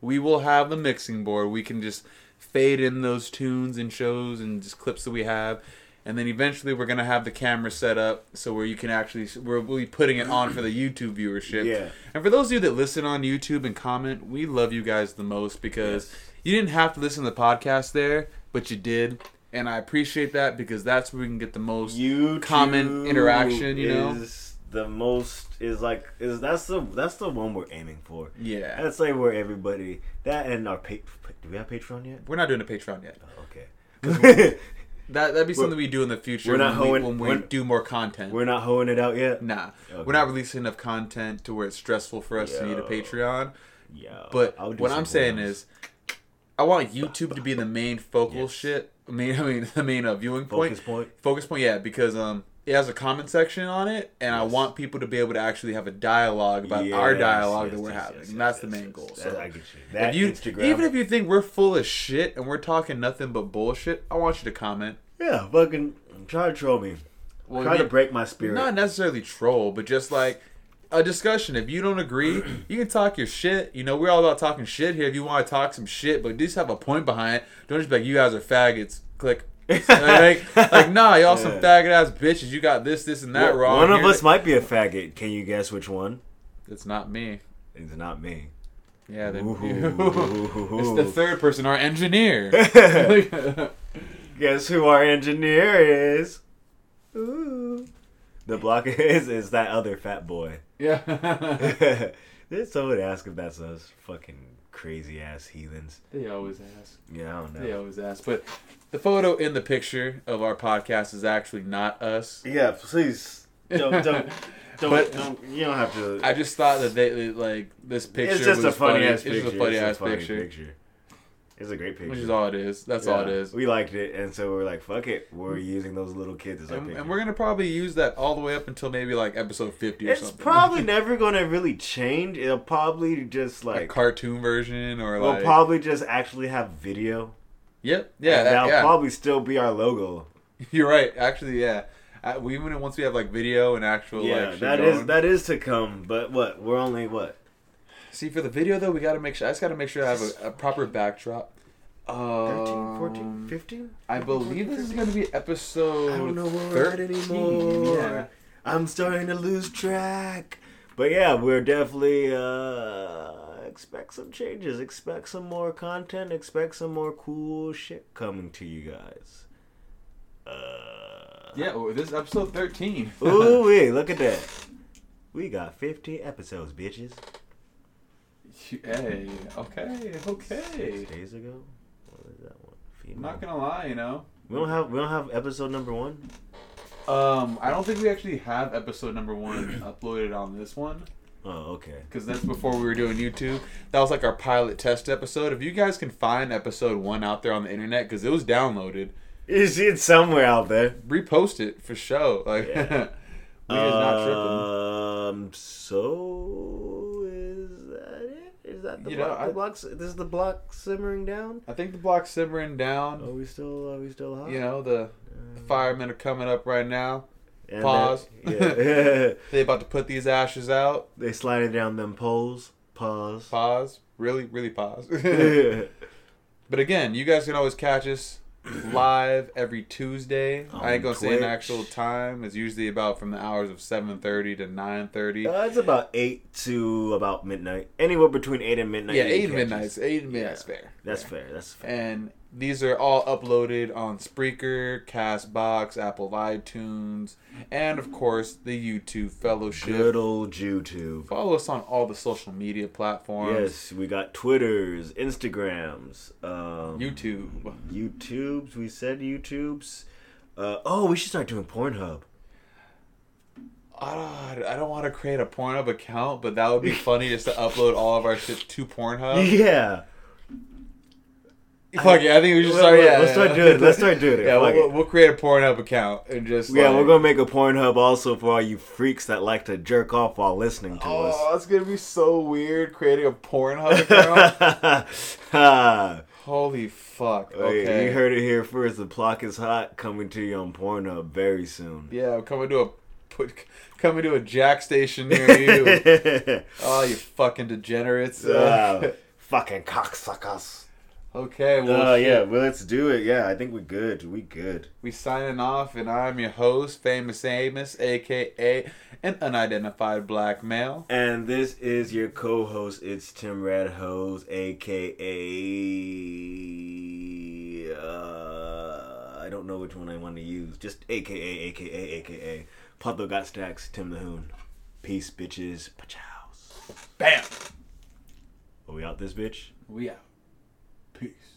we will have the mixing board. We can just fade in those tunes and shows and just clips that we have. And then eventually we're gonna have the camera set up so where you can actually we're, we'll be putting it on for the YouTube viewership. Yeah. And for those of you that listen on YouTube and comment, we love you guys the most because Yes. you didn't have to listen to the podcast there, but you did. And I appreciate that because that's where we can get the most You comment interaction, you know? The most is like is that's the that's the one we're aiming for. Yeah. That's like where everybody that and our pa- do we have Patreon yet? We're not doing a Patreon yet. Oh, okay. That that'd be something we do in the future we're not when, hoeing- we, when we do more content. we're not hoeing it out yet. nah, Okay. we're not releasing enough content to where it's stressful for us to need a Patreon. Yeah. But what I'm saying forums. is, I want YouTube to be the main focal Yes. shit. I mean, I mean, the main uh, viewing point. focus point. Focus point, yeah, because um, it has a comment section on it, and I want people to be able to actually have a dialogue about our dialogue yes, that we're yes, having, yes, and that's yes, the main yes, goal. So That- I get you. That if you, Instagram. even if you think we're full of shit and we're talking nothing but bullshit, I want you to comment. yeah, fucking try to troll me. Well, try to break my spirit. Not necessarily troll, but just like a discussion. If you don't agree, you can talk your shit. You know, we're all about talking shit here. If you want to talk some shit, but just have a point behind it. Don't just be like, you guys are faggots. Click. Like, like, nah, y'all some faggot ass bitches. You got this, this, and that One- wrong. One of Here- us might be a faggot. Can you guess which one? It's not me. It's not me. Yeah, then Ooh. it's the third person, our engineer. Guess who our engineer is? Ooh. The block is is that other fat boy. yeah. Did someone ask if that's us? Fucking crazy ass heathens. They always ask. Yeah, I don't know. They always ask. But the photo in the picture of our podcast is actually not us. Yeah, please don't don't don't, But- don't you don't have to. I just thought that they like this picture. it's just was a funny ass It's picture. just a funny It's ass funny picture, It's a great picture. which is all it is. That's all it Yeah, is. We liked it, and so we're like, "Fuck it." We're using those little kids as our And, picture. and we're gonna probably use that all the way up until maybe like episode fifty or it's something. It's probably never gonna really change. It'll probably just like a cartoon version or we'll like. probably just actually have video. Yep. Yeah. that- that'll yeah. probably still be our logo. You're right. Actually, yeah. Uh, we even once we have like video and actual yeah, like that is that is to come. But what? We're only what? See for the video though, we got to make sure. I just got to make sure I have a, a proper backdrop. 13, 14, Um, 15? I believe this is going to be episode. I don't know where we're at 13. anymore. Yeah. I'm starting to lose track. But yeah, we're definitely uh expect some changes. Expect some more content. Expect some more cool shit coming to you guys. Uh Yeah, well, this is episode thirteen. Ooh wee, look at that. We got 50 episodes, bitches. hey, okay, Six okay. days ago? What is that one? Female. I'm not gonna lie, you know. We don't have we don't have episode number one. Um, I don't think we actually have episode number one uploaded on this one Oh, okay. because that's before we were doing YouTube. That was like our pilot test episode. If you guys can find episode one out there on the internet, because it was downloaded, You see it somewhere out there. repost it for show. Like, Yeah. we is not tripping. Um. So is that it? Is that the You know, block? I- the blocks. This is the block simmering down. I think the block's simmering down. Are we still? Are we still hot? You know, the, the firemen are coming up right now. And pause. yeah. They about to put these ashes out. they sliding down them poles. Pause. Pause. Really, really pause. but again, you guys can always catch us live every Tuesday. I ain't gonna say an actual time. It's usually about from the hours of seven thirty to nine thirty. Uh, it's about eight to about midnight. Anywhere between eight and midnight. yeah, eight midnights. Eight midnights Yeah. fair. That's Fair. fair. That's fair. And these are all uploaded on Spreaker, Castbox, Apple iTunes, and of course the YouTube Fellowship. Good old YouTube. Follow us on all the social media platforms. Yes, we got Twitters, Instagrams, um, YouTube. YouTubes. We said YouTubes. Uh, oh, we should start doing Pornhub. I don't want to create a Pornhub account, but that would be funny just to upload all of our shit to Pornhub. Yeah. Fuck yeah, I think we should start. well, Yeah, let's start doing it. Let's start doing it. Yeah, Fuck we'll, it. we'll create a Pornhub account and just. Yeah, like- we're gonna make a Pornhub also for all you freaks that like to jerk off while listening to us. Oh, that's gonna be so weird creating a Pornhub account. Holy fuck! Oh, Okay, You heard it here first. The block is hot. Coming to you on Pornhub very soon. Yeah, I'm coming to a put coming to a jack station near you. oh, you fucking degenerates! Ah, fucking cocksuckers. Okay, well, Oh yeah, well let's do it. Yeah, I think we're good. We good. We signing off, and I'm your host, Famous Amos, aka an unidentified black male. And this is your co-host. It's Tim Radhose, aka uh, I don't know which one I want to use. Just aka aka aka Pablo got stacks. Tim the Hoon. Peace, bitches. Pachows. Bam. Are we out this bitch? We out. Peace.